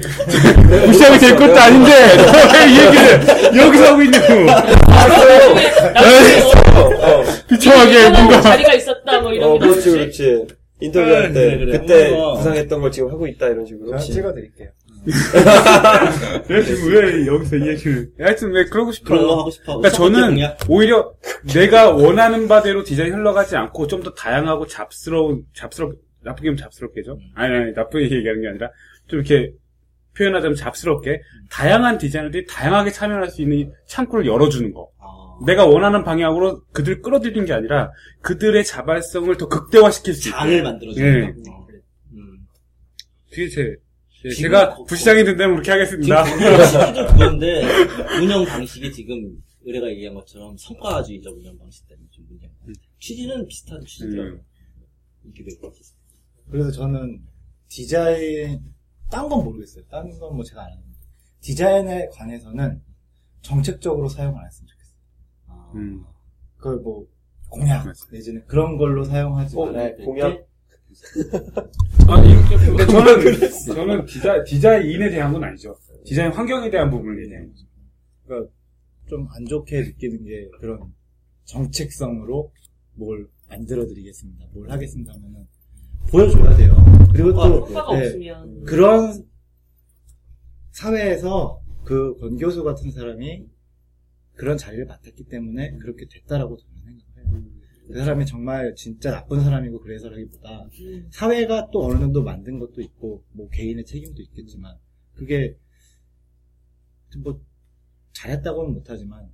S2: 무시하게 될 것도 아닌데 왜 이 얘기를 여기서 하고 있냐고 비참하게 뭔가
S3: 자리가 있었다 뭐 이런
S4: 어,
S3: 게
S4: 그렇지. 그렇지. 인터뷰할
S1: 네,
S4: 때,
S1: 그래, 그래.
S4: 그때
S1: 어.
S4: 구상했던 걸 지금 하고 있다, 이런 식으로.
S5: 제가 찍어드릴게요.
S2: 내가 지금 왜 여기서 이 얘기를 하여튼 왜 그러고 싶어요
S1: 그런 거 하고 싶어.
S2: 그러니까 저는. 오히려 내가 원하는 바대로 디자인 흘러가지 않고 좀 더 다양하고 잡스러운 잡스럽 나쁘게 하면 잡스럽게죠. 아니 아니 나쁘게 얘기하는 게 아니라 좀 이렇게 표현하자면 잡스럽게 다양한 디자이너들이 다양하게 참여할 수 있는 창구를 열어주는 거.
S1: 아,
S2: 내가 원하는 방향으로 그들을 끌어들이는 게 아니라 그들의 자발성을 더 극대화시킬 수 있게.
S1: 장을 만들어주는
S2: 예.
S1: 거. 어. 음.
S2: 그게 제 예,
S1: 지금
S2: 제가
S1: 거-
S2: 부시장이 된다면 그렇게 하겠습니다.
S1: 취지도 그건데 운영 방식이 지금 의뢰가 얘기한 것처럼 성과주의적 운영 방식 때문에 좀 문제가 많아요. 취지는 비슷한 취지더라고요.
S2: 음.
S1: 인큐베이터 시스템.
S5: 그래서 저는 디자인, 딴 건 모르겠어요. 딴 건 뭐 제가 안 하는데. 디자인에 관해서는 정책적으로 사용 안.
S1: 아,
S2: 음.
S5: 그걸 뭐, 공약. 내지는 그런 걸로 사용하지
S4: 어,
S5: 말아야 될
S4: 공약?
S5: 게
S2: 아, 이렇게, 근데 저는, 저는 디자, 디자인에 대한 건 아니죠. 디자인 환경에 대한 부분을 얘기하는 거죠.
S5: 그러니까 좀 안 좋게 느끼는 게 그런 정책성으로 뭘 만들어드리겠습니다. 뭘 하겠습니다 하면은 보여줘야 돼요. 그리고 또
S3: 효과가
S5: 네,
S3: 없으면
S5: 그런 사회에서 그 권 교수 같은 사람이 그런 자리를 맡았기 때문에 그렇게 됐다라고 저는 생각해요. 그 사람이 정말 진짜 나쁜 사람이고 그래서라기보다
S3: 음.
S5: 사회가 또 어느 정도 만든 것도 있고 뭐 개인의 책임도 있겠지만 그게 뭐 잘했다고는 못하지만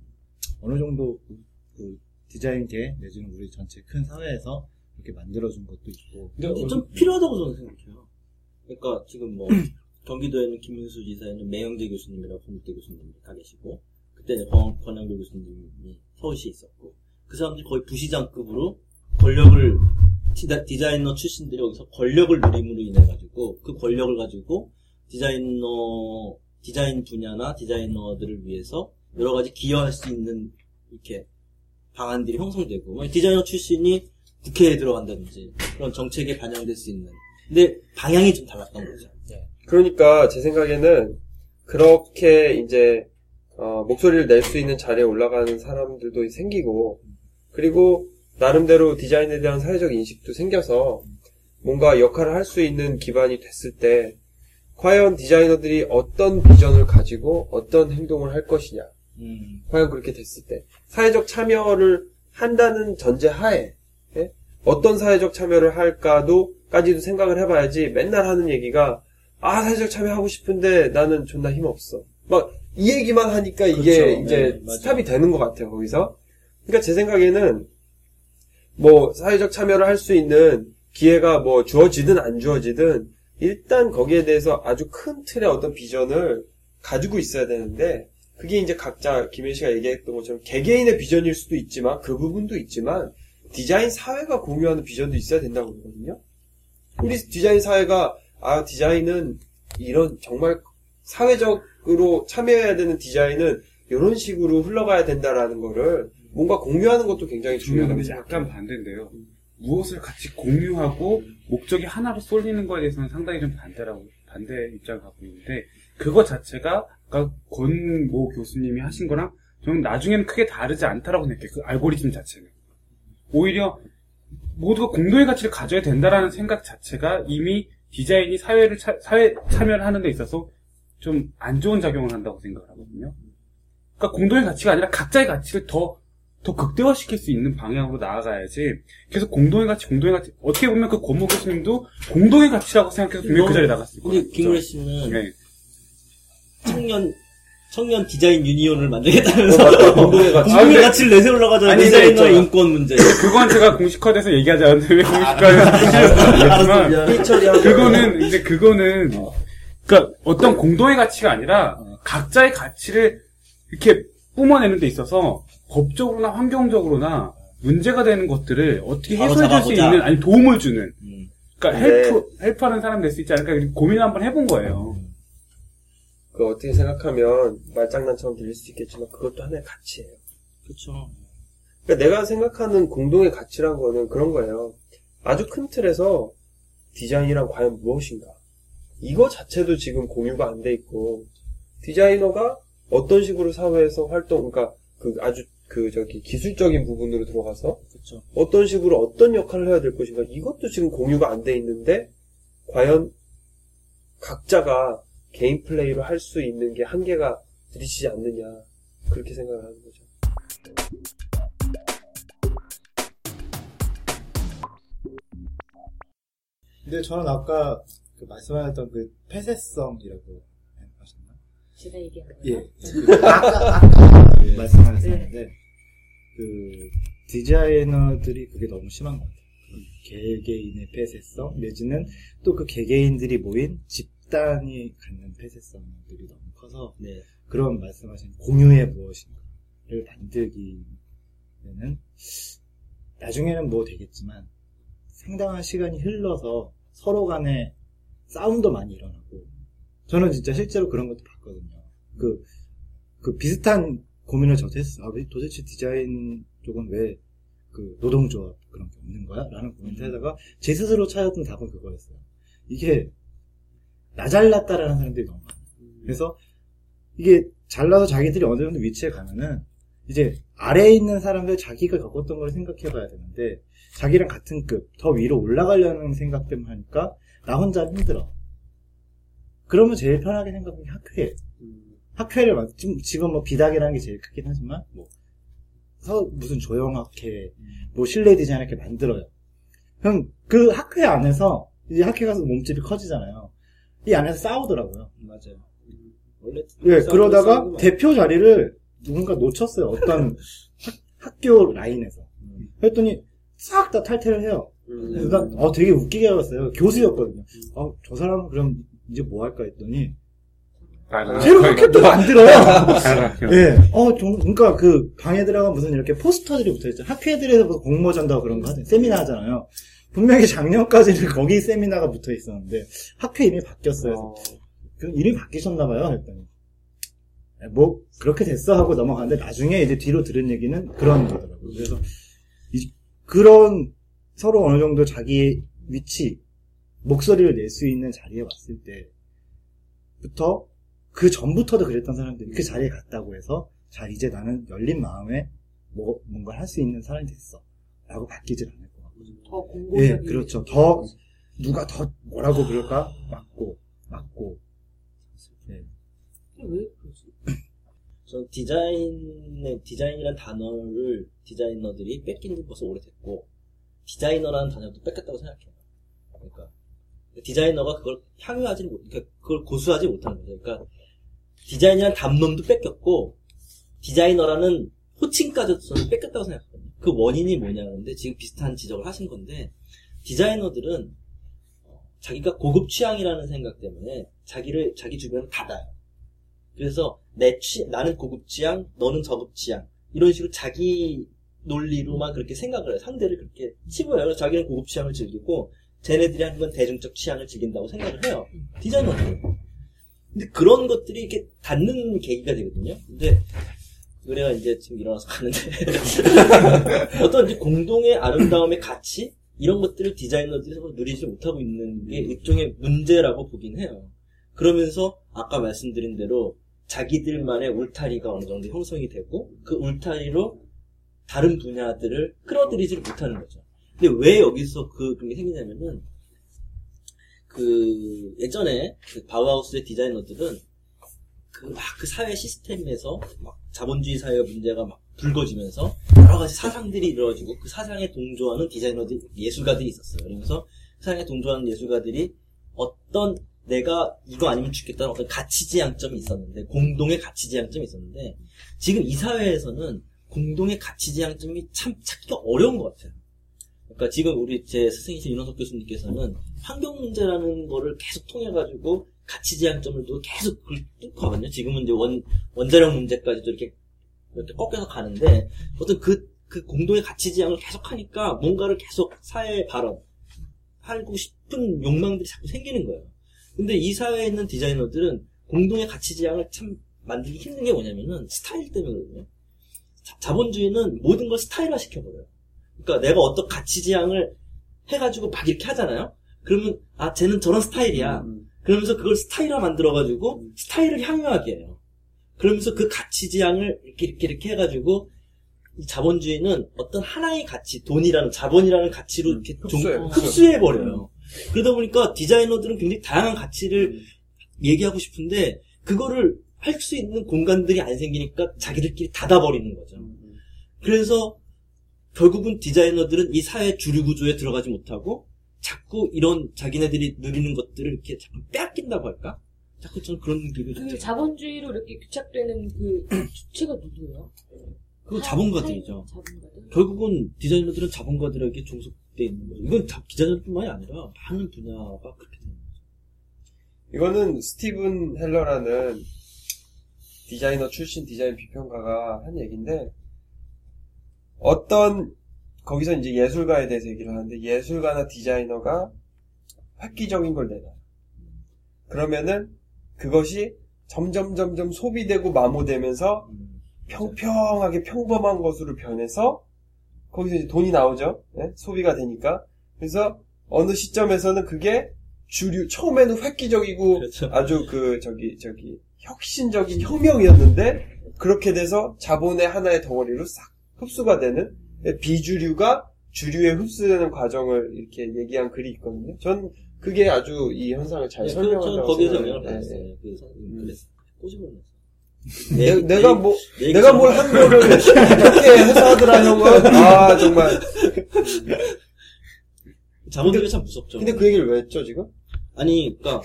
S5: 어느 정도 그, 그 디자인계 내지는 우리 전체 큰 사회에서 이렇게 만들어준 것도 있고
S2: 근데
S1: 좀 필요하다고 저는 생각해요. 그러니까 지금 뭐 경기도에는 김윤수 지사에는 매영재 교수님이라고 홍대 교수님이 가 계시고 그때는 권, 권영교 교수님이 서울시에 있었고 그 사람들이 거의 부시장급으로 권력을 디자, 디자 이너 출신들이 여기서 권력을 누림으로 인해 가지고 그 권력을 가지고 디자이너 디자인 분야나 디자이너들을 위해서 여러 가지 기여할 수 있는 이렇게 방안들이 형성되고 뭐 디자이너 출신이 국회에 들어간다든지 그런 정책에 반영될 수 있는 근데 방향이 좀 달랐던 거죠.
S4: 그러니까 제 생각에는 그렇게 이제 어, 목소리를 낼 수 있는 자리에 올라가는 사람들도 생기고 그리고 나름대로 디자인에 대한 사회적 인식도 생겨서 뭔가 역할을 할 수 있는 기반이 됐을 때 과연 디자이너들이 어떤 비전을 가지고 어떤 행동을 할 것이냐
S1: 음.
S4: 과연 그렇게 됐을 때 사회적 참여를 한다는 전제 하에 예? 어떤 사회적 참여를 할까도 까지도 생각을 해봐야지 맨날 하는 얘기가 아 사회적 참여하고 싶은데 나는 존나 힘 없어 막 이 얘기만 하니까 이게
S1: 그렇죠.
S4: 이제
S1: 네.
S4: 스탑이 되는 것 같아요 거기서 그러니까 제 생각에는 뭐 사회적 참여를 할 수 있는 기회가 뭐 주어지든 안 주어지든 일단 거기에 대해서 아주 큰 틀의 어떤 비전을 가지고 있어야 되는데 그게 이제 각자 김현 씨가 얘기했던 것처럼 개개인의 비전일 수도 있지만 그 부분도 있지만 디자인 사회가 공유하는 비전도 있어야 된다고 그러거든요. 우리 디자인 사회가 아 디자인은 이런 정말 사회적 으로 참여해야 되는 디자인은 이런 식으로 흘러가야 된다라는 거를 뭔가 공유하는 것도 굉장히 중요하다고 생각해요.
S2: 약간 반대인데요. 무엇을 같이 공유하고 목적이 하나로 쏠리는 거에 대해서는 상당히 좀 반대라고 반대 입장을 갖고 있는데 그거 자체가 아까 권모 교수님이 하신 거랑 저는 나중에는 크게 다르지 않다라고 생각해요. 그 알고리즘 자체는 오히려 모두가 공동의 가치를 가져야 된다라는 생각 자체가 이미 디자인이 사회를 차- 사회 참여를 하는 데 있어서 좀 안 좋은 작용을 한다고 생각을 하거든요. 그러니까 공동의 가치가 아니라 각자의 가치를 더, 더 극대화시킬 수 있는 방향으로 나아가야지. 계속 공동의 가치, 공동의 가치. 어떻게 보면 그 권모 교수님도 공동의 가치라고 생각해서 분명히 그 자리에 나갔을 거예요.
S1: 우리 김그래 씨는
S2: 네.
S1: 청년 청년 디자인 유니온을 만들겠다면서
S4: 맞다. 공동의 가치.
S1: 공동의
S2: 근데-
S1: 가치를 내세우려고 하잖아요.
S2: 아니,
S1: 디자이너의
S2: 근데 있잖아.
S1: 인권 문제.
S2: 그건 제가 공식화돼서 얘기하지 않았는데 왜 공식화돼서 모르겠지만.
S4: 처리하고
S2: 그거는 이제 그거는 그러니까 어떤 공동의 가치가 아니라 각자의 가치를 이렇게 뿜어내는 데 있어서 법적으로나 환경적으로나 문제가 되는 것들을 어떻게 해소해 줄 수. 있는 아니 도움을 주는
S1: 음.
S2: 그러니까
S4: 네.
S2: help help하는 사람 될 수 있지 않을까 고민을 한번 해본 거예요.
S4: 그 어떻게 생각하면 말장난처럼 들릴 수 있겠지만 그것도 하나의 가치예요.
S1: 그렇죠.
S4: 그러니까 내가 생각하는 공동의 가치란 거는 그런 거예요. 아주 큰 틀에서 디자인이란 과연 무엇인가? 이거 자체도 지금 공유가 안 돼 있고 디자이너가 어떤 식으로 사회에서 활동, 그러니까 그 아주 그 저기 기술적인 부분으로 들어가서
S1: 그렇죠.
S4: 어떤 식으로 어떤 역할을 해야 될 것인가 이것도 지금 공유가 안 돼 있는데 과연 각자가 개인 플레이로 할수 있는 게 한계가 들이치지 않느냐 그렇게 생각을 하는 거죠.
S5: 근데 저는 아까 그 말씀하셨던 그 폐쇄성이라고 하셨나?
S3: 제가 얘기한 거예요.
S5: 예. 그 아까, 아까 말씀하셨는데, 그, 디자이너들이 그게 너무 심한 것 같아요. 그 개개인의 폐쇄성, 내지는 또 그 개개인들이 모인 집단이 갖는 폐쇄성들이 너무 커서,
S1: 네.
S5: 그런 말씀하신 공유의 무엇인가를 만들기에는, 나중에는 뭐 되겠지만, 상당한 시간이 흘러서 서로 간에 싸움도 많이 일어나고, 저는 진짜 실제로 그런 것도 봤거든요. 그, 그 비슷한 고민을 저도 했어요. 아, 왜 도대체 디자인 쪽은 왜 그 노동조합 그런 게 없는 거야? 라는 고민을 하다가 제 스스로 찾았던 답은 그거였어요. 이게 나 잘났다라는 사람들이 너무 많아요. 그래서 이게 잘나서 자기들이 어느 정도 위치에 가면은 이제 아래에 있는 사람들 자기가 겪었던 걸 생각해 봐야 되는데 자기랑 같은 급, 더 위로 올라가려는 생각 때문에 하니까 나 혼자 힘들어. 그러면 제일 편하게 생각하는 게 학회. 학회를 막, 지금, 지금 뭐 비닥이라는 게 제일 크긴 하지만, 뭐, 서, 무슨 조형학회, 뭐 실내 디자인학회 만들어요. 그럼 그 학회 안에서, 이제 학회 가서 몸집이 커지잖아요. 이 안에서 싸우더라고요.
S1: 맞아요. 원래
S5: 예, 그러다가
S1: 싸우고 막.
S5: 대표 자리를 누군가 놓쳤어요. 어떤 학, 학교 라인에서. 그랬더니 싹 다 탈퇴를 해요. 그래서 난, 어, 되게 웃기게 알았어요. 교수였거든요. 어, 저 사람은 그럼 이제 뭐 할까 했더니. 새로 학교도 만들어요.
S2: 알아.
S5: 예. 어, 좀, 그러니까 그 방에 들어가 무슨 이렇게 포스터들이 붙어 있죠. 학회들에서 무슨 공모 전다고 그런 거 하잖아요. 세미나 하잖아요. 분명히 작년까지는 거기 세미나가 붙어 있었는데 학회 이름이 바뀌었어요. 그래서 그 이름이 바뀌셨나 봐요. 했더니 예, 뭐 그렇게 됐어 하고 넘어가는데 나중에 이제 뒤로 들은 얘기는 그런 거더라고요. 그래서 이- 그런 서로 어느 정도 자기 위치 목소리를 낼 수 있는 자리에 왔을 때부터 그 전부터도 그랬던 사람들이 그 자리에 갔다고 해서 자 이제 나는 열린 마음에 뭐 뭔가 할 수 있는 사람이 됐어 라고 바뀌질 않을 것 같고
S3: 더 공공적인.
S5: 예 그렇죠 더 누가 더 뭐라고 그럴까 맞고 맞고 예.
S3: 왜 그러지?
S1: 전 디자인의 디자인이라는 단어를 디자이너들이 뺏긴 지 벌써 오래됐고 디자이너라는 단어도 뺏겼다고 생각해요. 그러니까 디자이너가 그걸 향유하지 못, 그러니까 그걸 고수하지 못하는 거죠. 그러니까 디자인이라는 담론도 뺏겼고 디자이너라는 호칭까지도 저는 뺏겼다고 생각하거든요. 그 원인이 뭐냐는데 지금 비슷한 지적을 하신 건데 디자이너들은 어, 자기가 고급 취향이라는 생각 때문에 자기를 자기 주변을 닫아요. 그래서 내 취, 나는 고급 취향, 너는 저급 취향 이런 식으로 자기 논리로만 그렇게 생각을 해요. 상대를 그렇게 치부해요. 그래서 자기는 고급 취향을 즐기고 쟤네들이 하는 건 대중적 취향을 즐긴다고 생각을 해요. 디자이너들은. 근데 그런 것들이 이렇게 닿는 계기가 되거든요. 근데 의뢰가 이제 지금 일어나서 가는데 어떤 이제 공동의 아름다움의 가치 이런 것들을 디자이너들이 서로 누리지 못하고 있는 게 일종의 문제라고 보긴 해요. 그러면서 아까 말씀드린 대로 자기들만의 울타리가 어느 정도 형성이 되고 그 울타리로 다른 분야들을 끌어들이지를 못하는 거죠. 근데 왜 여기서 그 그런 게 생기냐면은 그 예전에 그 바우하우스의 디자이너들은 그 막 그 사회 시스템에서 막 자본주의 사회의 문제가 막 불거지면서 여러 가지 사상들이 이루어지고 그 사상에 동조하는 디자이너들 예술가들이 있었어요. 그러면서 그 사상에 동조하는 예술가들이 어떤 내가 이거 아니면 죽겠다는 어떤 가치지향점이 있었는데 공동의 가치지향점이 있었는데 지금 이 사회에서는 공동의 가치 지향점이 참 찾기가 어려운 것 같아요. 그러니까 지금 우리 제 스승이신 윤원석 교수님께서는 환경 문제라는 거를 계속 통해 가지고 가치 지향점을 두고 계속 하거든요. 지금은 이제 원 원자력 문제까지도 이렇게 이렇게 꺾여서 가는데 어떤 그, 그 공동의 가치 지향을 계속 하니까 뭔가를 계속 사회에 발언 하고 싶은 욕망들이 자꾸 생기는 거예요. 근데 이 사회에 있는 디자이너들은 공동의 가치 지향을 참 만들기 힘든 게 뭐냐면은 스타일 때문이거든요. 자- 자본주의는 모든 걸 스타일화 시켜버려요. 그러니까 내가 어떤 가치 지향을 해가지고 막 이렇게 하잖아요. 그러면 아 쟤는 저런 스타일이야.
S4: 음.
S1: 그러면서 그걸 스타일화 만들어가지고 스타일을 향유하게 해요. 그러면서 그 가치 지향을 이렇게 이렇게 이렇게 해가지고 이 자본주의는 어떤 하나의 가치, 돈이라는 자본이라는 가치로 이렇게 종-
S4: 흡수해요.
S1: 흡수해 버려요. 그러다 보니까 디자이너들은 굉장히 다양한 가치를 얘기하고 싶은데 그거를 할 수 있는 공간들이 안 생기니까 자기들끼리 닫아버리는 거죠. 그래서 결국은 디자이너들은 이 사회 주류 구조에 들어가지 못하고 자꾸 이런 자기네들이 누리는 것들을 이렇게 자꾸 빼앗긴다고 할까? 자꾸 좀 그런 느낌이
S3: 그
S1: 들죠.
S3: 자본주의로 이렇게 규착되는 그 주체가 누구예요?
S1: 그거 자본가들이죠.
S3: 자본가들.
S1: 결국은 디자이너들은 자본가들에게 종속돼 있는 거죠. 이건 자- 디자이너뿐만이 아니라 많은 분야가 그렇게 되는 거죠.
S4: 이거는 스티븐 헬러라는 디자이너 출신 디자인 비평가가 한 얘기인데 어떤 거기서 이제 예술가에 대해서 얘기를 하는데 예술가나 디자이너가 획기적인 걸 내놔. 그러면은 그것이 점점 점점 소비되고 마모되면서
S1: 음,
S4: 평평하게 평범한 것으로 변해서 거기서 이제 돈이 나오죠. 예? 소비가 되니까. 그래서 어느 시점에서는 그게 주류 처음에는 획기적이고
S1: 그렇죠.
S4: 아주 그 저기 저기 혁신적인 혁명이었는데 그렇게 돼서 자본의 하나의 덩어리로 싹 흡수가 되는 비주류가 주류에 흡수되는 과정을 이렇게 얘기한 글이 있거든요. 전 그게 아주 이 현상을 잘
S1: 네,
S4: 설명한다고
S1: 거기에서. 영향을
S4: 네,
S1: 받았어요.
S4: 음.
S1: 그래서 꼬집어냈어.
S4: 내, 내가 뭐
S1: 내
S4: 내가 뭘 한 거를 이렇게 해서 하더라 형은 아 정말
S1: 자본주의가 참 무섭죠.
S4: 근데 그 얘기를 왜 했죠 지금?
S1: 아니, 그러니까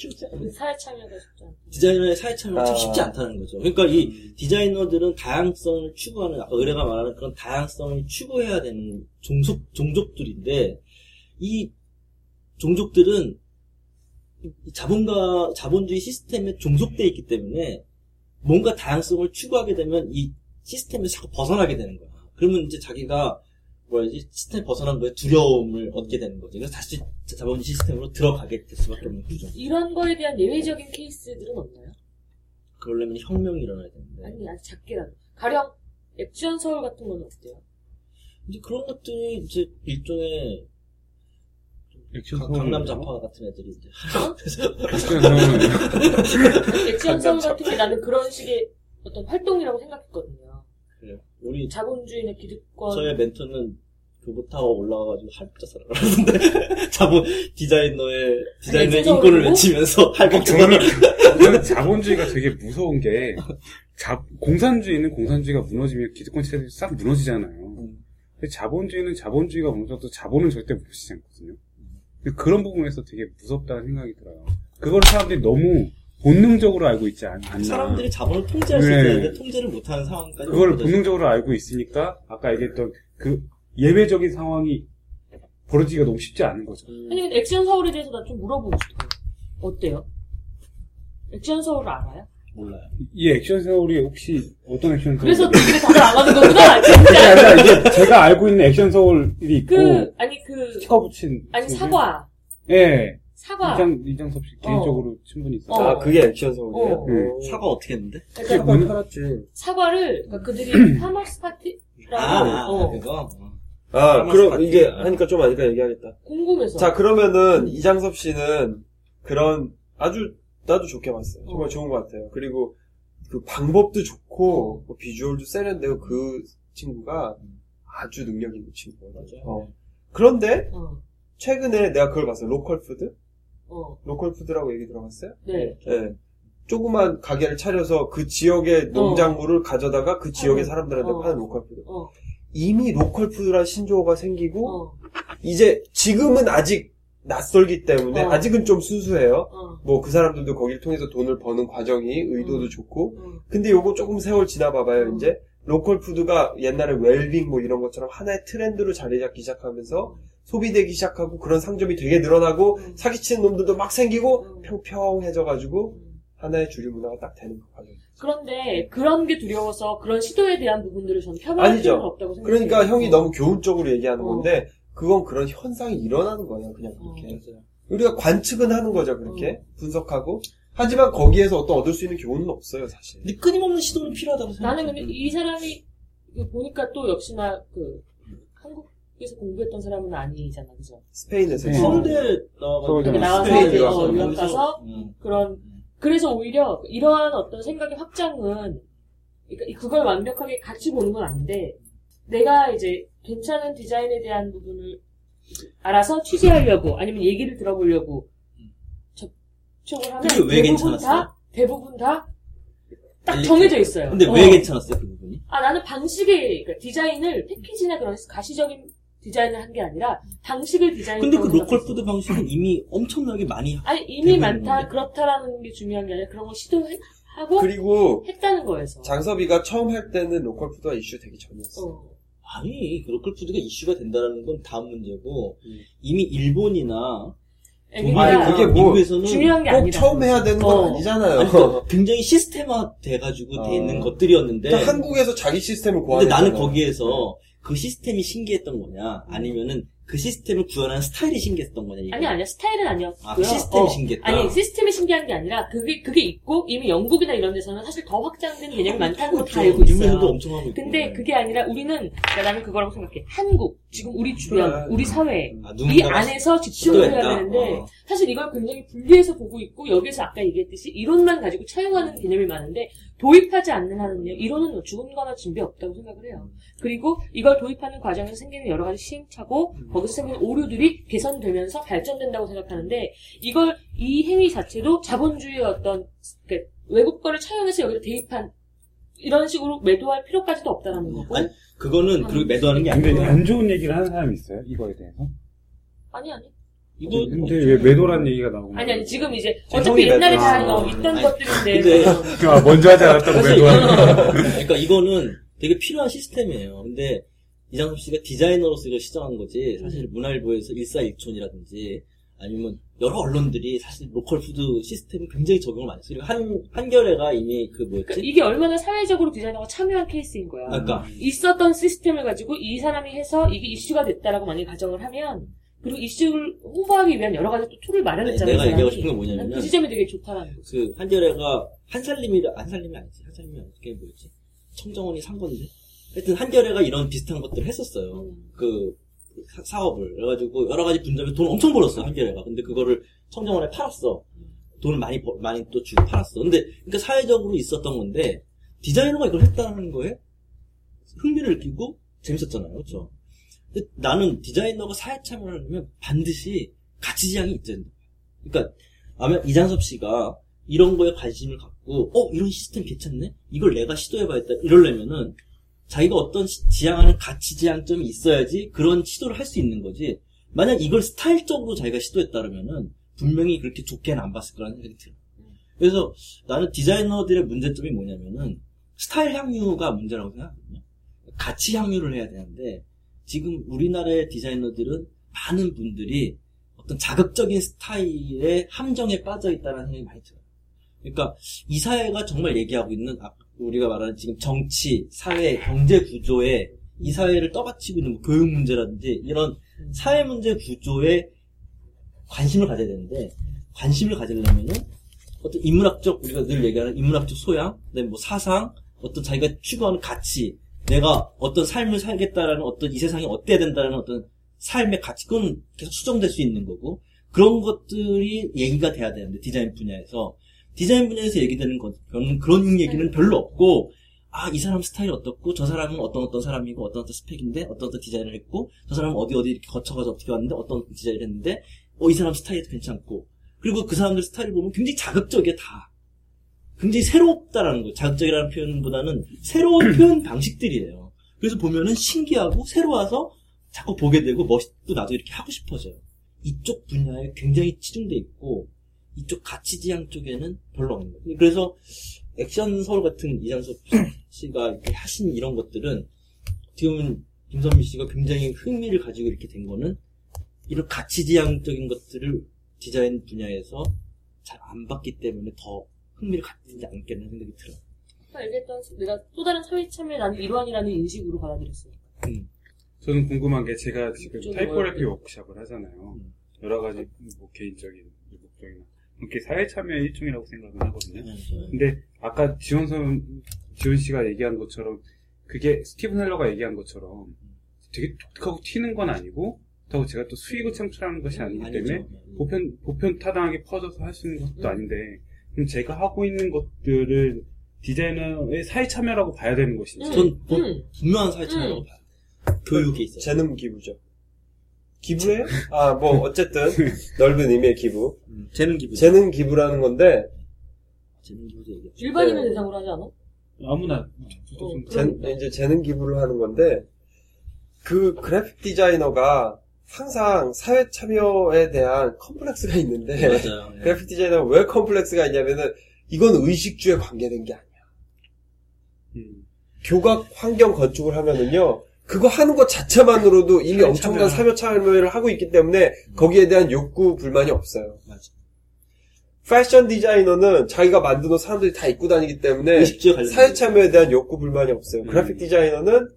S1: 쉽지 않아요.
S3: 사회 참여가 쉽지 않다.
S1: 디자이너의 사회 참여가 참
S4: 아.
S1: 쉽지 않다는 거죠. 그러니까 이 디자이너들은 다양성을 추구하는, 아까 의뢰가 말하는 그런 다양성을 추구해야 되는 종속, 종족들인데, 이 종족들은 이 자본가, 자본주의 시스템에 종속돼 있기 때문에 뭔가 다양성을 추구하게 되면 이 시스템에서 자꾸 벗어나게 되는 거야. 그러면 이제 자기가 뭐야지 시스템 벗어난 거에 두려움을 얻게 되는 거지. 그래서 다시 자본주의 시스템으로 들어가게 될 수밖에 없는 구조.
S3: 이런 거에 대한 예외적인 케이스들은 없나요?
S1: 그러려면 혁명이 일어나야 되는데.
S3: 아니, 아주 작게라도. 가령, 액션 서울 같은 건 어때요?
S1: 이제 그런 것들이 이제 일종의
S2: 액션
S1: 강- 강남 좌파 같은 애들이 이제
S2: 액션 서울은
S3: 액션 서울 같은 게 나는 그런 식의 어떤 활동이라고 생각했거든요.
S1: 우리
S3: 자본주의나 기득권.
S1: 저의 멘토는 교보타워 올라와가지고 할복자사를 하는데 자본 디자이너의 디자이너의 인권을? 외치면서 할복자사를
S2: 저는 자본주의가 되게 무서운 게, 자, 공산주의는 공산주의가 무너지면 기득권 체제들이 싹 무너지잖아요. 근데 자본주의는 자본주의가 무너져도 자본은 절대 무너지지 않거든요. 그런 부분에서 되게 무섭다는 생각이 들어요. 그걸 사람들이 너무 본능적으로 알고 있지 않, 않나.
S1: 사람들이 자본을 통제할 수
S2: 네.
S1: 있는데 통제를 못하는 상황까지
S2: 그걸. 본능적으로 알고 있으니까, 아까 얘기했던 그 예외적인 상황이 벌어지기가 너무 쉽지 않은 거죠.
S1: 음,
S3: 아니, 근데 액션 서울에 대해서 나 좀 물어보고 싶어요. 어때요? 액션 서울을 알아요?
S1: 몰라요.
S2: 이 액션 서울이 혹시 어떤 액션 서울?
S3: 그래서 되게 다들 안 하는 거구나, 진짜.
S2: 아니라 이게 제가 알고 있는 액션 서울이 있고,
S3: 그, 아니, 그,
S2: 붙인.
S3: 아니. 사과.
S2: 예.
S3: 사과.
S2: 이장, 이장섭 씨 개인적으로 친분이 있어요.
S3: 어.
S4: 아, 그게 액션 서울이에요?
S3: 어.
S2: 음.
S1: 사과 어떻게 했는데?
S3: 그러니까
S4: 사과- 팔았지.
S3: 사과를, 그러니까 그들이 파머스 파티라고,
S1: 아, 아,
S3: 어,
S1: 그거.
S4: 아,
S1: 파머스
S4: 그럼
S1: 파티.
S4: 이게 하니까 좀 아니까 얘기하겠다.
S3: 궁금해서.
S4: 자, 그러면은 이장섭 씨는 그런 아주 나도 좋게 봤어요. 정말
S3: 어.
S4: 좋은 것 같아요. 그리고 그 방법도 좋고 뭐 비주얼도 세련되고 그 친구가 아주 능력 있는.
S1: 맞아요.
S4: 어. 그런데
S3: 어,
S4: 최근에 내가 그걸 봤어요. 로컬 푸드?
S3: 어,
S4: 로컬 푸드라고 얘기 들어봤어요?
S3: 네.
S4: 예. 조그만 가게를 차려서 그 지역의 농작물을 가져다가 그 지역의
S3: 어.
S4: 사람들한테
S3: 어.
S4: 파는 로컬 푸드.
S3: 어,
S4: 이미 로컬 푸드란 신조어가 생기고
S3: 어,
S4: 이제 지금은 아직 낯설기 때문에
S3: 어.
S4: 아직은 좀 순수해요.
S3: 어,
S4: 뭐그 사람들도 거기를 통해서 돈을 버는 과정이 의도도
S3: 음.
S4: 좋고
S3: 어.
S4: 근데 요거 조금 세월 지나 봐봐요
S3: 음.
S4: 이제 로컬 푸드가 옛날에 웰빙 뭐 이런 것처럼 하나의 트렌드로 자리 잡기 시작하면서 소비되기 시작하고 그런 상점이 되게 늘어나고
S3: 음.
S4: 사기치는 놈들도 막 생기고
S3: 음.
S4: 평평해져가지고
S3: 음.
S4: 하나의 주류 문화가 딱 되는 그 과정.
S3: 그런데 그런 게 두려워서 그런 시도에 대한 부분들을 저는 폄하할
S4: 아니죠.
S3: 필요는 없다고 생각해요.
S4: 그러니까 형이 너무 교훈적으로 얘기하는
S3: 어.
S4: 건데 그건 그런 현상이 일어나는 거예요 그냥
S3: 어.
S4: 그렇게 우리가 관측은 하는 거죠 그렇게 분석하고 하지만 거기에서 어떤 얻을 수 있는 교훈은 없어요 사실.
S1: 근데 끊임없는 시도는 필요하다고 생각해요.
S3: 나는 근데 이 사람이 그 보니까 또 역시나 그 한국에서 공부했던 사람은 아니잖아, 그죠?
S4: 스페인에서
S2: 네.
S1: 서울대
S2: 서울대
S1: 나와가지고
S3: 나와서 이제
S1: 유학
S3: 어, 가서
S1: 음.
S3: 그런 그래서 오히려 이러한 어떤 생각의 확장은 그러니까 그걸 완벽하게 같이 보는 건 아닌데 내가 이제 괜찮은 디자인에 대한 부분을 알아서 취재하려고 아니면 얘기를 들어보려고 접촉을 하면
S1: 근데 왜
S3: 대부분
S1: 괜찮았어요?
S3: 다 대부분 다 딱 정해져 있어요.
S1: 근데
S3: 어.
S1: 왜 괜찮았어요 그 부분이?
S3: 아 나는 방식의 그러니까 디자인을 패키지나 그런 가시적인 디자인을 한 게 아니라 방식을 디자인.
S1: 근데 그 로컬 푸드 방식은 이미 엄청나게 많이
S3: 아니 이미 많다. 그렇다라는 게 중요한 게 아니라 그런 걸 시도하고
S4: 그리고
S3: 했다는 거에서.
S4: 장섭이가 처음 할 때는 로컬 푸드가 이슈 되기 전이었어.
S3: 어.
S1: 아니 그 로컬 푸드가 이슈가 된다는 건 다음 문제고
S4: 음.
S1: 이미 일본이나
S3: 그러니까
S4: 아니, 그게 뭐
S1: 미국에서는
S3: 중요한
S4: 게꼭
S3: 아니다.
S4: 처음 해야 되는 건
S3: 어.
S4: 아니잖아요.
S1: 아니, 그 굉장히 시스템화 돼가지고 돼
S4: 어.
S1: 있는 것들이었는데
S4: 그러니까 한국에서 자기 시스템을
S1: 근데
S4: 구하는
S1: 나는 거기에서 그 시스템이 신기했던 거냐 아니면은 그 시스템을 구현하는 스타일이 신기했던 거냐 이거.
S3: 아니 아니야 스타일은 아니었고요.
S1: 아, 그 시스템이
S3: 어.
S1: 신기했다.
S3: 아니 시스템이 신기한 게 아니라 그게 그게 있고 이미 영국이나 이런 데서는 사실 더 확장된 개념이 많다는 거 다 알고 있어요.
S1: 엄청 하고 있고
S3: 근데 그게 아니라 우리는 그러니까 나는 그거라고 생각해. 한국 지금 우리 주변
S4: 그래.
S3: 우리 사회
S1: 아,
S3: 이 안에서 집중을 해야? 되는데
S1: 어.
S3: 사실 이걸 굉장히 분리해서 보고 있고 여기서 아까 얘기했듯이 이론만 가지고 차용하는 개념이 많은데 도입하지 않는 한은요 이론은 죽은 거나 진배 없다고 생각을 해요. 그리고 이걸 도입하는 과정에서 생기는 여러 가지 시행착오 거기서 생기는 오류들이 개선되면서 발전된다고 생각하는데 이걸 이 행위 자체도 자본주의의 어떤 그 외국 거를 차용해서 여기다 대입한 이런 식으로 매도할 필요까지도 없다라는 거고
S1: 아니, 그거는 그렇게 매도하는 게 아니고
S2: 안 좋은 얘기를 하는 사람이 있어요? 이거에 대해서?
S3: 아니 아니
S1: 이거
S2: 근데 왜 매도란 얘기가 나오고
S3: 아니 아니 지금 이제 어차피 옛날에 다
S4: 아.
S3: 어, 있던
S1: 아니,
S3: 것들인데
S1: 근데
S2: 아, 먼저 하지 않았다고
S1: 사실
S2: 매도하는
S1: 그러니까 이거는 되게 필요한 시스템이에요. 근데 이장섭 씨가 디자이너로서 이걸 시정한 거지 사실 문화일보에서 일사일촌이라든지 아니면 여러 언론들이 사실 로컬 푸드 시스템을 굉장히 적용을 많이 했어요. 그리고 한 한겨레가 이미 그
S3: 그러니까
S1: 뭐였지?
S3: 이게 얼마나 사회적으로 디자이너가 참여한 케이스인 거야.
S1: 아, 그러니까
S3: 있었던 시스템을 가지고 이 사람이 해서 이게 이슈가 됐다라고 만약에 가정을 하면 그리고 이슈를 홍보하기 위한 여러 가지 또 tool을 마련했잖아요.
S1: 내가
S3: 이
S1: 얘기하고. 싶은
S3: 건난
S1: 뭐냐면
S3: 그 지점이 되게 좋다라는 거지.
S1: 그 한겨레가 한살림이 한살림이 아니지 한살림이 아니지 그게 뭐였지? 청정원이 산 건데 하여튼 한겨레가 이런 비슷한 것들을 했었어요.
S3: 음.
S1: 그 사- 사업을 그래가지고 여러 가지 분점에 돈 엄청 벌었어 한겨레가 근데 그거를 청정원에 팔았어 돈을 많이 벌- 많이 또 주고 팔았어 근데 그러니까 사회적으로 있었던 건데 디자이너가 이걸 했다는 거에 흥미를 느끼고 재밌었잖아요 그렇죠 나는 디자이너가 사회 참여를 하려면 반드시 가치지향이 된다 그러니까 아마 이장섭 씨가 이런 거에 관심을 갖고 어 이런 시스템 괜찮네 이걸 내가 시도해봐야겠다 이러려면은 자기가 어떤 시- 지향하는 가치 지향점이 있어야지 그런 시도를 할 수 있는 거지. 만약 이걸 스타일적으로 자기가 시도했다면은 분명히 그렇게 좋게는 안 봤을 거라는 생각이 들어요. 그래서 나는 디자이너들의 문제점이 뭐냐면은 스타일 향유가 문제라고 생각하거든요. 가치 향유를 해야 되는데 지금 우리나라의 디자이너들은 많은 분들이 어떤 자극적인 스타일의 함정에 빠져 있다는 생각이 많이 들어요. 그러니까 이 사회가 정말 얘기하고 있는 아, 우리가 말하는 지금 정치, 사회, 경제 구조에 이 사회를 떠받치고 있는 뭐 교육 문제라든지 이런 사회 문제 구조에 관심을 가져야 되는데 관심을 가지려면은 어떤 인문학적 우리가 늘 얘기하는 인문학적 소양, 그다음에 뭐 사상, 어떤 자기가 추구하는 가치, 내가 어떤 삶을 살겠다라는 어떤 이 세상이 어때야 된다는 어떤 삶의 가치, 그건 계속 수정될 수 있는 거고 그런 것들이 얘기가 돼야 되는데 디자인 분야에서. 디자인 분야에서 얘기되는 것 그런 그런 얘기는 별로 없고 아 이 사람 스타일이 어떻고 저 사람은 어떤 어떤 사람이고 어떤 어떤 스펙인데 어떤 어떤 디자인을 했고 저 사람은 어디 어디 이렇게 거쳐가서 어떻게 왔는데 어떤 디자인을 했는데 어 이 사람 스타일도 괜찮고. 그리고 그 사람들 스타일을 보면 굉장히 자극적이야 다 굉장히 새롭다라는 거 자극적이라는 표현보다는 새로운 표현 방식들이에요 그래서 보면은 신기하고 새로워서 자꾸 보게 되고 멋있고 나도 이렇게 하고 싶어져요 이쪽 분야에 굉장히 치중돼 있고 이쪽 가치 지향 쪽에는 별로 없는 거예요. 그래서 액션 서울 같은 이장섭 씨가 이렇게 하신 이런 것들은 지금 김선미 씨가 굉장히 흥미를 가지고 이렇게 된 거는 이런 가치 지향적인 것들을 디자인 분야에서 잘 안 봤기 때문에 더 흥미를 갖지 않겠는 생각이 들어요.
S3: 아까 얘기했던 내가 또 다른 사회 참여의 나는 일환이라는 인식으로 받아들였어요.
S2: 저는 궁금한 게 제가 지금
S3: 어렵게.
S2: 워크샵을 하잖아요.
S1: 음.
S2: 여러 가지 뭐 개인적인 목적이나 이렇게 사회 참여의 일종이라고 생각을 하거든요.
S1: 네.
S2: 근데 아까 지원 선 지원 씨가 얘기한 것처럼 그게 스티븐 헬러가 얘기한 것처럼 되게 독특하고 튀는 건 아니고 그렇다고 제가 또 수익을 창출하는 것이 아니기 때문에
S1: 아니죠.
S2: 보편 보편 타당하게 퍼져서 할 수 있는 것도
S3: 음.
S2: 아닌데 그럼 제가 하고 있는 것들을 디자이너의 사회 참여라고 봐야 되는 것인지
S3: 음.
S1: 전 보-
S3: 음.
S1: 분명한 사회 참여라고 봐요. 교육에 있어서.
S4: 재능 기부죠. 기부예요? 아, 뭐, 어쨌든, 넓은 의미의 기부.
S1: 음, 재능 기부.
S4: 재능 기부라는 건데,
S1: 재능 기부도 얘기해.
S3: 일반인을
S4: 네.
S3: 대상으로 하지 않아?
S2: 아무나
S3: 어,
S4: 재, 이제 재능 기부를 하는 건데, 그 그래픽 디자이너가 항상 사회 참여에 대한 컴플렉스가 있는데,
S1: 맞아요. 예.
S4: 그래픽 디자이너가 왜 컴플렉스가 있냐면은, 이건 의식주에 관계된 게 아니야.
S2: 음.
S4: 교각 환경 건축을 하면은요, 그거 하는 것 자체만으로도 이미
S2: 사회
S4: 엄청난
S2: 참여.
S4: 사회 참여를 하고 있기 때문에 거기에 대한 욕구, 불만이 없어요.
S1: 맞아.
S4: 패션 디자이너는 자기가 만든 옷 사람들이 다 입고 다니기 때문에
S1: 의식주에 관련.
S4: 사회 참여에 대한 욕구, 불만이 없어요.
S2: 음.
S4: 그래픽 디자이너는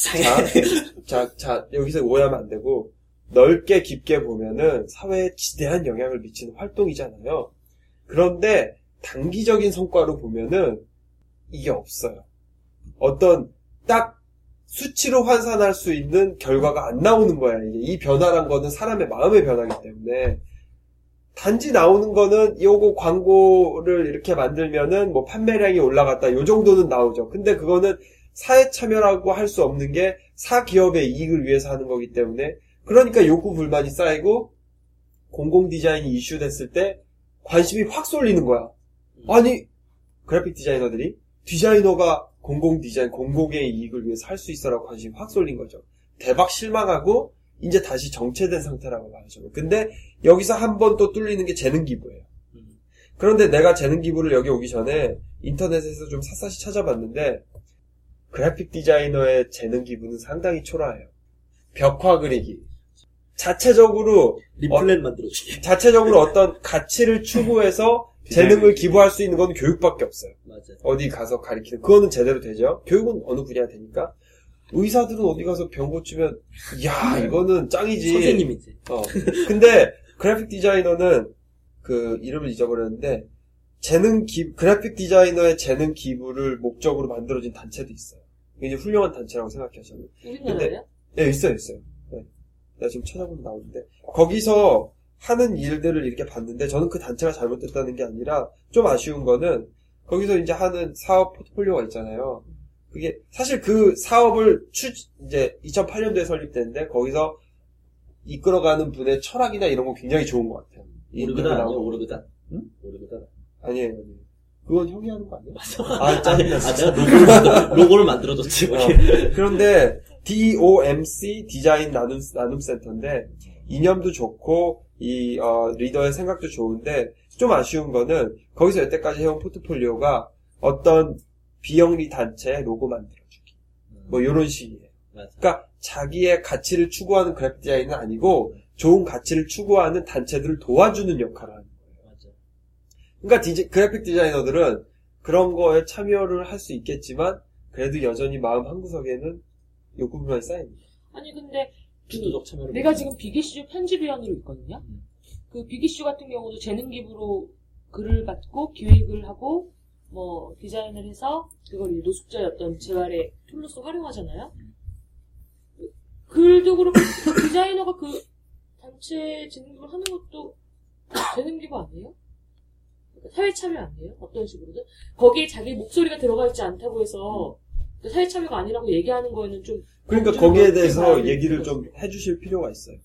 S1: 이상해.
S4: 자, 자, 자, 여기서 오해하면 안 되고 넓게 깊게 보면은 사회에 지대한 영향을 미치는 활동이잖아요. 그런데 단기적인 성과로 보면은 이게 없어요. 어떤 딱 수치로 환산할 수 있는 결과가 안 나오는 거야. 이게 이 변화란 거는 사람의 마음의 변화이기 때문에 단지 나오는 거는 요거 광고를 이렇게 만들면은 뭐 판매량이 올라갔다. 요 정도는 나오죠. 근데 그거는 사회 참여라고 할 수 없는 게 사기업의 이익을 위해서 하는 거기 때문에 그러니까 욕구 불만이 쌓이고 공공 디자인이 이슈됐을 때 관심이 확 쏠리는 거야. 아니 그래픽 디자이너들이 디자이너가 공공 디자인 공공의 이익을 위해서 할 수 있어라고 관심이 확 쏠린 거죠. 대박 실망하고 이제 다시 정체된 상태라고 저는. 근데 여기서 한 번 또 뚫리는 게 재능 기부예요.
S1: 음.
S4: 그런데 내가 재능 기부를 여기 오기 전에 인터넷에서 좀 샅샅이 찾아봤는데 그래픽 디자이너의 재능 기부는 상당히 초라해요. 벽화 그리기. 자체적으로
S1: 리플렛 만들어주기.
S4: 자체적으로 어떤 가치를 추구해서 재능을 기부할 수 있는 건 교육밖에 없어요.
S1: 맞아.
S4: 어디 가서 가리키는 그거는 제대로 되죠. 교육은 어느 분야 되니까. 의사들은 어디 가서 병 고치면 야 이거는 짱이지.
S1: 선생님이지.
S4: 어. 근데 그래픽 디자이너는 그 이름을 잊어버렸는데 재능 기 그래픽 디자이너의 재능 기부를 목적으로 만들어진 단체도 있어요. 굉장히 훌륭한 단체라고 생각해요 저는.
S3: 우리나라요?
S4: 네 있어요 있어요. 네. 내가 지금 찾아보면 나오는데 거기서 하는 일들을 이렇게 봤는데 저는 그 단체가 잘못됐다는 게 아니라 좀 아쉬운 거는 거기서 이제 하는 사업 포트폴리오가 있잖아요. 그게 사실 그 사업을 추 이제 2008년도에 설립됐는데 거기서 이끌어가는 분의 철학이나 이런 거 굉장히 좋은 것 같아요. 나오고.
S1: 오르그단.
S4: 응? 아니에요, 아니에요. 그건 형이 하는 거 아니야? 아,
S1: 아,
S4: 짜증나.
S1: 아, 내가 로고를, 만들, 로고를 만들어줬지.
S4: 어. 그런데 DOMC 디자인 나눔 나눔 센터인데 이념도 좋고 이 어, 리더의 생각도 좋은데 좀 아쉬운 거는 거기서 여태까지 해온 포트폴리오가 어떤 비영리 단체 로고 만들어주기 뭐 이런 식이에요.
S1: 맞아.
S4: 그러니까 자기의 가치를 추구하는 그래픽 디자인은 아니고 좋은 가치를 추구하는 단체들을 도와주는 역할을 하는. 그러니까 디지- 그래픽 디자이너들은 그런 거에 참여를 할 수 있겠지만 그래도 여전히 마음 한 구석에는 욕구불만이 쌓입니다.
S3: 아니 근데
S1: 주도적 참여를.
S3: 내가. 지금 비기슈 편집위원으로 있거든요.
S1: 음.
S3: 그 비기슈 같은 경우도 재능 기부로 글을 받고 기획을 하고 뭐 디자인을 해서 그걸 노숙자의 어떤 재활의 툴로서 활용하잖아요. 글도 그렇고 디자이너가 그 단체 재능 기부를 하는 것도 재능 기부 아니에요? 그러니까 사회 참여 아니에요? 어떤 식으로든 거기에 자기 목소리가 들어가 있지 않다고 해서 사회 참여가 아니라고 얘기하는 거에는 좀
S4: 그러니까
S3: 좀
S4: 거기에 대해서 얘기를 좀 해주실 필요가 있어요.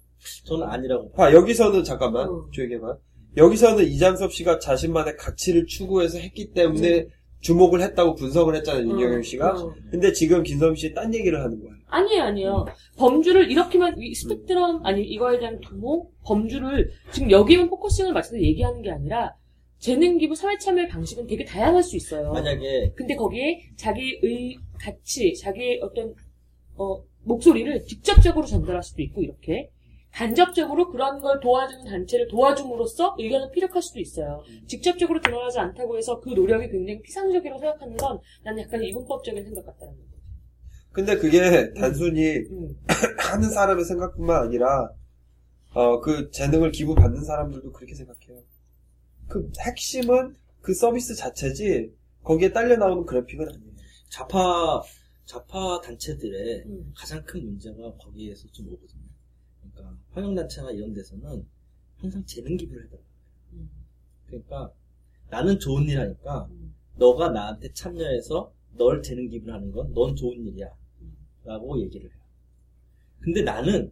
S1: 저는 아니라고.
S4: 봐, 여기서는 잠깐만
S3: 어.
S4: 조용히 해봐. 여기서는 이장섭 씨가 자신만의 가치를 추구해서 했기 때문에 주목을 했다고 분석을 했잖아요, 윤영현 씨가.
S3: 어.
S4: 근데 지금 김선미 씨 딴 얘기를 하는 거예요.
S3: 아니에요, 아니에요. 범주를 이렇게만, 이 스펙트럼, 아니, 이거에 대한 두목, 범주를, 지금 여기만 focusing을 맞춰서 얘기하는 게 아니라, 재능 기부 사회 참여의 방식은 되게 다양할 수 있어요.
S1: 만약에
S3: 근데 거기에 자기의 가치, 자기의 어떤, 어, 목소리를 직접적으로 전달할 수도 있고, 이렇게. 간접적으로 그런 걸 도와주는 단체를 도와줌으로써 의견을 피력할 수도 있어요. 직접적으로 드러나지 않다고 해서 그 노력이 굉장히 피상적이라고 생각하는 건 나는 약간 이분법적인 생각 같다는 거죠.
S4: 근데 그게 단순히
S3: 음.
S4: 하는 사람의 생각뿐만 아니라 어, 그 재능을 기부받는 사람들도 그렇게 생각해요. 그 핵심은 그 서비스 자체지 거기에 딸려 나오는 그래픽은 아니에요.
S1: 좌파, 좌파 단체들의
S3: 음.
S1: 가장 큰 문제가 거기에서 좀 오거든요. 그러니까 환영 단체나 이런 데서는 항상 재능 기부를 해달라.
S3: 음.
S1: 그러니까 나는 좋은 일 하니까
S3: 음.
S1: 너가 나한테 참여해서 널 재능 기부를 하는 건 넌 좋은 일이야. 라고 얘기를 해요. 근데 나는,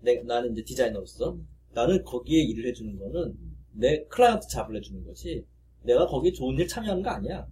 S1: 내, 나는 이제 디자이너로서
S3: 음.
S1: 나는 거기에 일을 해주는 거는 내 client job을 해주는 거지 내가 거기에 좋은 일 참여하는 거 아니야.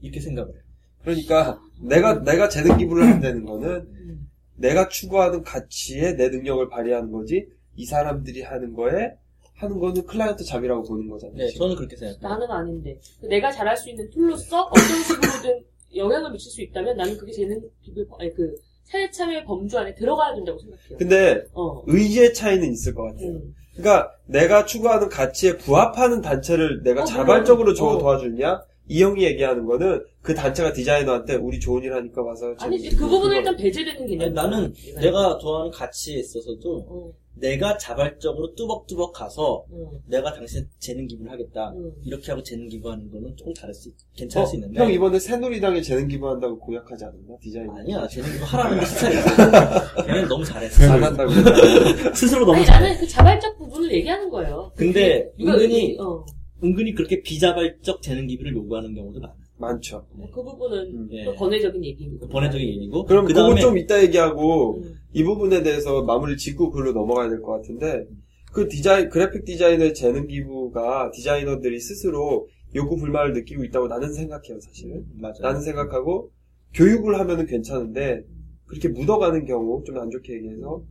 S1: 이렇게 생각을 해요.
S4: 그러니까 내가 내가 재능 기부를 한다는 거는
S3: 음.
S4: 내가 추구하는 가치에 내 능력을 발휘하는 거지 이 사람들이 하는 거에 하는 거는 client job이라고 보는 거잖아요.
S1: 네,
S4: 지금.
S1: 저는 그렇게 생각해요.
S3: 나는 아닌데 내가 잘할 수 있는 tool로서 어떤 식으로든 영향을 미칠 수 있다면 나는 그게 재능 기부 아니 그 사회 참여 범주 안에 들어가야 된다고 생각해요.
S4: 근데
S3: 어.
S4: 의지의 차이는 있을 것 같아요.
S3: 음.
S4: 그러니까 내가 추구하는 가치에 부합하는 단체를 내가
S3: 어,
S4: 자발적으로. 줘
S3: 어.
S4: 도와주냐? 이 형이 얘기하는 거는 그 단체가 디자이너한테 우리 좋은 일 하니까 와서
S3: 아니 그 부분은 일단 배제되는 개념.
S1: 아니, 나는 내가 좋아하는 가치에 있어서도
S3: 어.
S1: 내가 자발적으로 뚜벅뚜벅 가서
S3: 어.
S1: 내가 당신 재능 기부를 하겠다.
S3: 음.
S1: 이렇게 하고 재능 기부하는 거는 조금 다를 수, 있- 괜찮을 수 있는데.
S4: 어, 형 이번에 새누리당에 재능 기부한다고 공약하지 않았나? 디자이너.
S1: 아니야, 재능 기부 하라는 게 스타일이야. 걔는 너무 잘했어.
S4: 안 한다고.
S1: 스스로 너무
S3: 아니
S1: 잘해.
S3: 나는 그 자발적 부분을 얘기하는 거예요.
S1: 근데
S3: 누가
S1: 은근히
S3: 어.
S1: 은근히 그렇게 비자발적 재능 기부를 요구하는 경우도 많아.
S4: 많죠.
S3: 그 부분은
S4: 음.
S1: 예.
S3: 또 번외적인 얘기입니다.
S1: 번외적인 얘기고.
S4: 그럼
S1: 그
S4: 그거
S1: 다음에
S4: 좀 이따 얘기하고
S3: 음.
S4: 이 부분에 대해서 마무리 짓고 글로 넘어가야 될 것 같은데 그 디자인 그래픽 디자이너의 재능 기부가 디자이너들이 스스로 욕구 불만을 느끼고 있다고 나는 생각해요 사실은
S1: 맞아.
S4: 나는 생각하고 교육을 하면은 괜찮은데 그렇게 묻어가는 경우 좀 안 좋게 얘기해서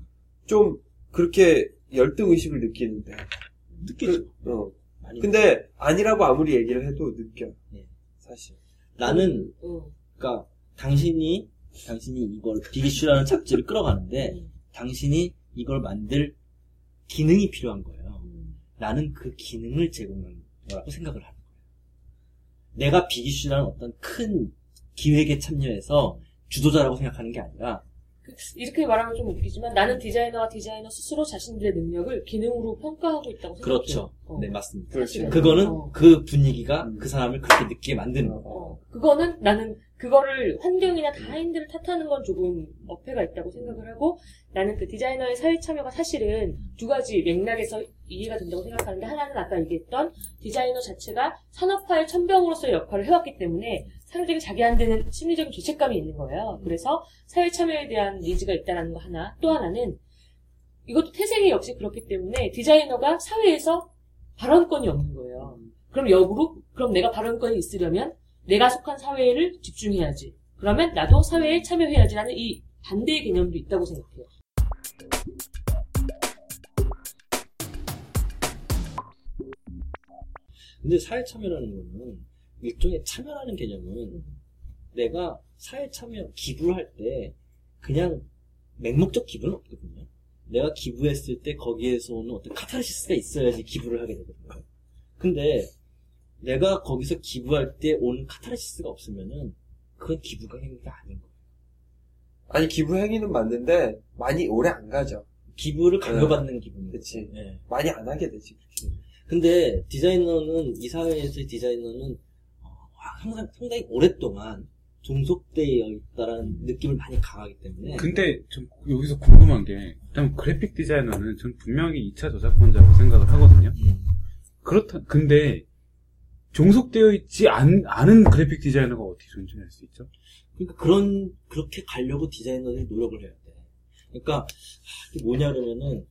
S4: 좀 그렇게 열등 의식을 느끼는데.
S1: 느끼죠.
S4: 그, 어.
S1: 많이.
S4: 근데 아니라고 아무리 얘기를 해도 느껴.
S1: 네.
S4: 사실.
S1: 나는
S3: 응.
S1: 그러니까 당신이 당신이 이걸 비기슈라는 잡지를 끌어가는데
S3: 응.
S1: 당신이 이걸 만들 기능이 필요한 거예요.
S3: 응.
S1: 나는 그 기능을 제공한 거라고 생각을 하는 거예요. 내가 비기슈라는 어떤 큰 기획에 참여해서 주도자라고 생각하는 게 아니라
S3: 이렇게 말하면 좀 웃기지만 나는 디자이너와 디자이너 스스로 자신들의 능력을 기능으로 평가하고 있다고 생각해요.
S1: 그렇죠.
S3: 어.
S1: 네 맞습니다.
S4: 그렇지.
S1: 그거는
S3: 어.
S1: 그 분위기가
S4: 음.
S1: 그 사람을 그렇게 느끼게 만드는 거예요.
S3: 어, 그거는 나는 그거를 환경이나 타인들을 탓하는 건 조금 어폐가 있다고 생각을 하고 나는 그 디자이너의 사회 참여가 사실은 두 가지 맥락에서 이해가 된다고 생각하는데 하나는 아까 얘기했던 디자이너 자체가 산업화의 천병으로서의 역할을 해왔기 때문에 상대적인 자기한테는 심리적인 죄책감이 있는 거예요. 그래서 사회 참여에 대한 니즈가 있다는 거 하나 또 하나는 이것도 태생이 역시 그렇기 때문에 디자이너가 사회에서 발언권이 없는 거예요. 그럼 역으로 그럼 내가 발언권이 있으려면 내가 속한 사회를 집중해야지. 그러면 나도 사회에 참여해야지라는 이 반대의 개념도 있다고 생각해요.
S1: 근데 사회 참여라는 거는 일종의 참여라는 개념은 내가 사회 참여 기부를 할때 그냥 맹목적 기부는 없거든요. 내가 기부했을 때 거기에서 오는 어떤 카타르시스가 있어야지 기부를 하게 되거든요. 근데 내가 거기서 기부할 때 오는 카타르시스가 없으면은 그건 기부가 행위가 아닌 거예요.
S4: 아니, 기부 행위는 맞는데, 많이 오래 안 가죠.
S1: 기부를 강요받는 기분이에요.
S4: 그치.
S1: 예.
S4: 많이 안 하게 되지.
S1: 근데 디자이너는 이 사회에서의 디자이너는 어, 항상 상당히 오랫동안 종속되어 있다라는 느낌을 많이 강하기 때문에
S2: 근데 좀 여기서 궁금한 게 일단 그래픽 디자이너는 전 분명히 2차 저작권자라고 생각을 하거든요.
S1: 음,
S2: 그렇다. 근데 종속되어 있지 않, 않은 그래픽 디자이너가 어떻게 존재할 수 있죠?
S1: 그러니까 그런 그렇게 가려고 디자이너들이 노력을 해야 돼. 그러니까 이게 뭐냐 그러면은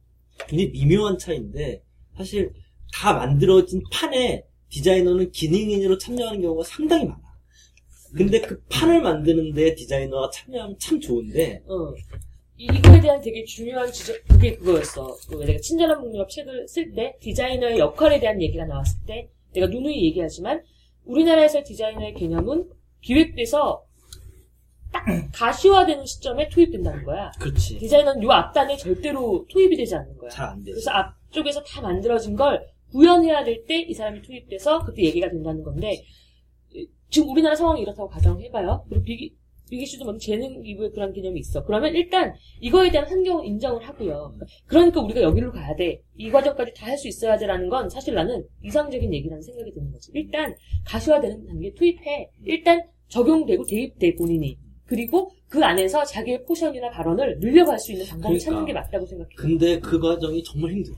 S1: 굉장히 미묘한 차이인데 사실 다 만들어진 판에 디자이너는 기능인으로 참여하는 경우가 상당히 많아. 근데 그 판을 만드는데 디자이너가 참여하면 참 좋은데
S3: 어. 이- 이거에 대한 되게 중요한 지적, 그게 그거였어. 그 내가 친절한 북유럽 책을 쓸 때 디자이너의 역할에 대한 얘기가 나왔을 때 내가 누누이 얘기하지만 우리나라에서의 디자이너의 개념은 기획돼서 딱 가시화되는 시점에 투입된다는 거야.
S1: 그렇지
S3: 디자이너는 요 앞단에 절대로 투입이 되지 않는 거야.
S1: 잘안 되지.
S3: 그래서 앞쪽에서 다 만들어진 걸 구현해야 될 때 이 사람이 투입돼서 그때 얘기가 된다는 건데 이- 지금 우리나라 상황이 이렇다고 가정해봐요. 그리고 비기 비기 씨도 먼저 재능 기부의 그런 개념이 있어. 그러면 일단 이거에 대한 환경을 인정을 하고요. 그러니까 우리가 여기로 가야 돼. 이 과정까지 다 할 수 있어야 돼라는 건 사실 나는 이상적인 얘기라는 생각이 드는 거지. 일단 가시화되는 단계 투입해. 일단 적용되고 대입돼 본인이. 그리고 그 안에서 자기의 포션이나 발언을 늘려갈 수 있는 방법을
S1: 그러니까.
S3: 찾는 게 맞다고 생각해요.
S1: 근데 그 과정이 정말 힘들어.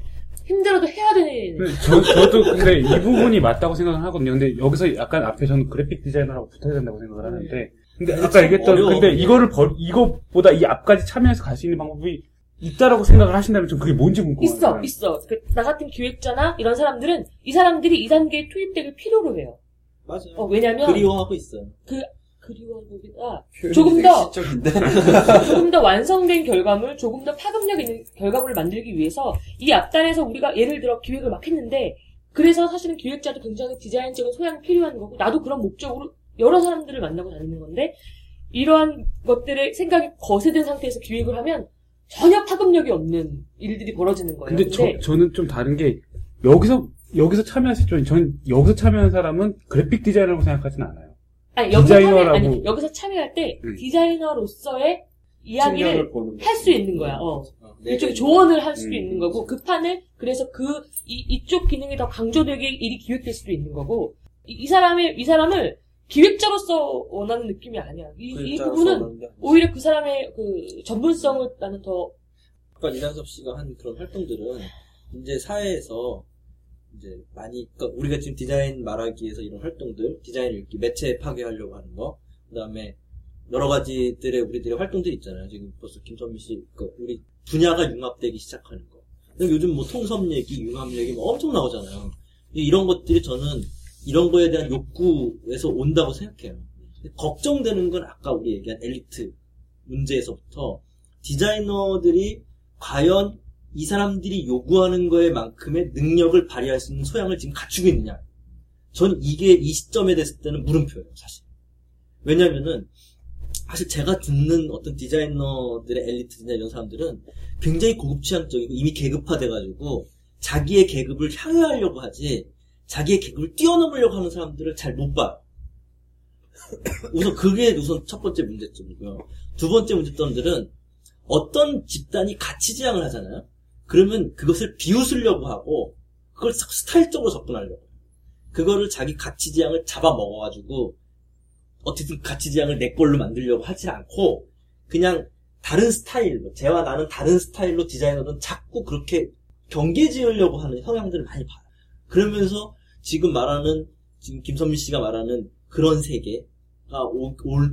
S3: 힘들어도 해야 되는
S2: 근데 저, 저도 근데 이 부분이 맞다고 생각을 하거든요. 근데 여기서 약간 앞에 저는 그래픽 디자이너라고 붙어야 된다고 생각을 하는데. 근데 아까
S1: 참
S2: 얘기했던,
S1: 어려워,
S2: 근데. 이거를 벌, 이거보다 이 앞까지 참여해서 갈 수 있는 방법이 있다라고 생각을 하신다면 좀 그게 뭔지 궁금해요.
S3: 있어, 있어. 그, 나 같은 기획자나 이런 사람들은 이 사람들이 이 단계에 투입되길 필요로 해요.
S1: 맞아요.
S3: 어, 왜냐면
S1: 그리워하고 있어요.
S3: 그 리워보기가
S4: 표현이
S3: 조금 더-
S4: 시적인데.
S3: 조금 더 완성된 결과물, 조금 더 파급력 있는 결과물을 만들기 위해서 이 앞단에서 우리가 예를 들어 기획을 막 했는데 그래서 사실은 기획자도 굉장히 디자인적인 소양이 필요한 거고 나도 그런 목적으로 여러 사람들을 만나고 다니는 건데 이러한 것들의 생각이 거세된 상태에서 기획을 하면 전혀 파급력이 없는 일들이 벌어지는 거예요.
S2: 근데 저, 저는 좀 다른 게, 여기서, 여기서 참여하실 줄, 전 여기서 참여한 사람은 그래픽 디자이너라고 생각하진 않아요.
S3: 아니, 여기서 참여,
S2: 디자이너라고.
S3: 아니, 여기서 참여할 때
S2: 음.
S3: 디자이너로서의 이야기를 할 수 있는 거야. 어.
S1: 어,
S3: 일종의
S1: 내가
S3: 조언을 할 수도
S2: 음.
S3: 있는 거고 그 판을 그래서 그 이, 이쪽 기능이 더 강조되게 일이 기획될 수도 있는 거고 이, 이 사람의 이 사람을 기획자로서 원하는 느낌이 아니야. 이, 이 부분은. 오히려 그 사람의 그 전문성을 나는 더
S1: 아까 이상섭 씨가 한 그런 활동들은 이제 사회에서 이제 많이 그러니까 우리가 지금 디자인 말하기에서 이런 활동들 디자인 읽기 매체 파괴하려고 하는 거 그다음에 여러 가지들의 우리들의 활동들이 있잖아요. 지금 벌써 김선미 씨그 우리 분야가 융합되기 시작하는 거. 요즘 뭐 통섭 얘기 융합 얘기 뭐 엄청 나오잖아요. 이런 것들이 저는 이런 거에 대한 욕구에서 온다고 생각해요. 걱정되는 건 아까 우리 얘기한 엘리트 문제에서부터 디자이너들이 과연 이 사람들이 요구하는 거에 만큼의 능력을 발휘할 수 있는 소양을 지금 갖추고 있느냐. 전 이게 이 시점에 됐을 때는 물음표예요, 사실. 왜냐면은, 사실 제가 듣는 어떤 디자이너들의 엘리트나 이런 사람들은 굉장히 고급 취향적이고 이미 계급화돼가지고 자기의 계급을 향유하려고 하지 자기의 계급을 뛰어넘으려고 하는 사람들을 잘 못 봐요. 우선 그게 우선 첫 번째 문제점이고요. 두 번째 문제점들은 어떤 집단이 가치 지향을 하잖아요. 그러면 그것을 비웃으려고 하고 그걸 스타일적으로 접근하려고. 그거를 자기 가치 지향을 잡아먹어가지고 어쨌든 가치 지향을 내 걸로 만들려고 하지 않고 그냥 다른 스타일로 쟤와 나는 다른 스타일로 디자이너는 자꾸 그렇게 경계 지으려고 하는 성향들을 많이 봐요. 그러면서 지금 말하는 지금 김선미 씨가 말하는 그런 세계가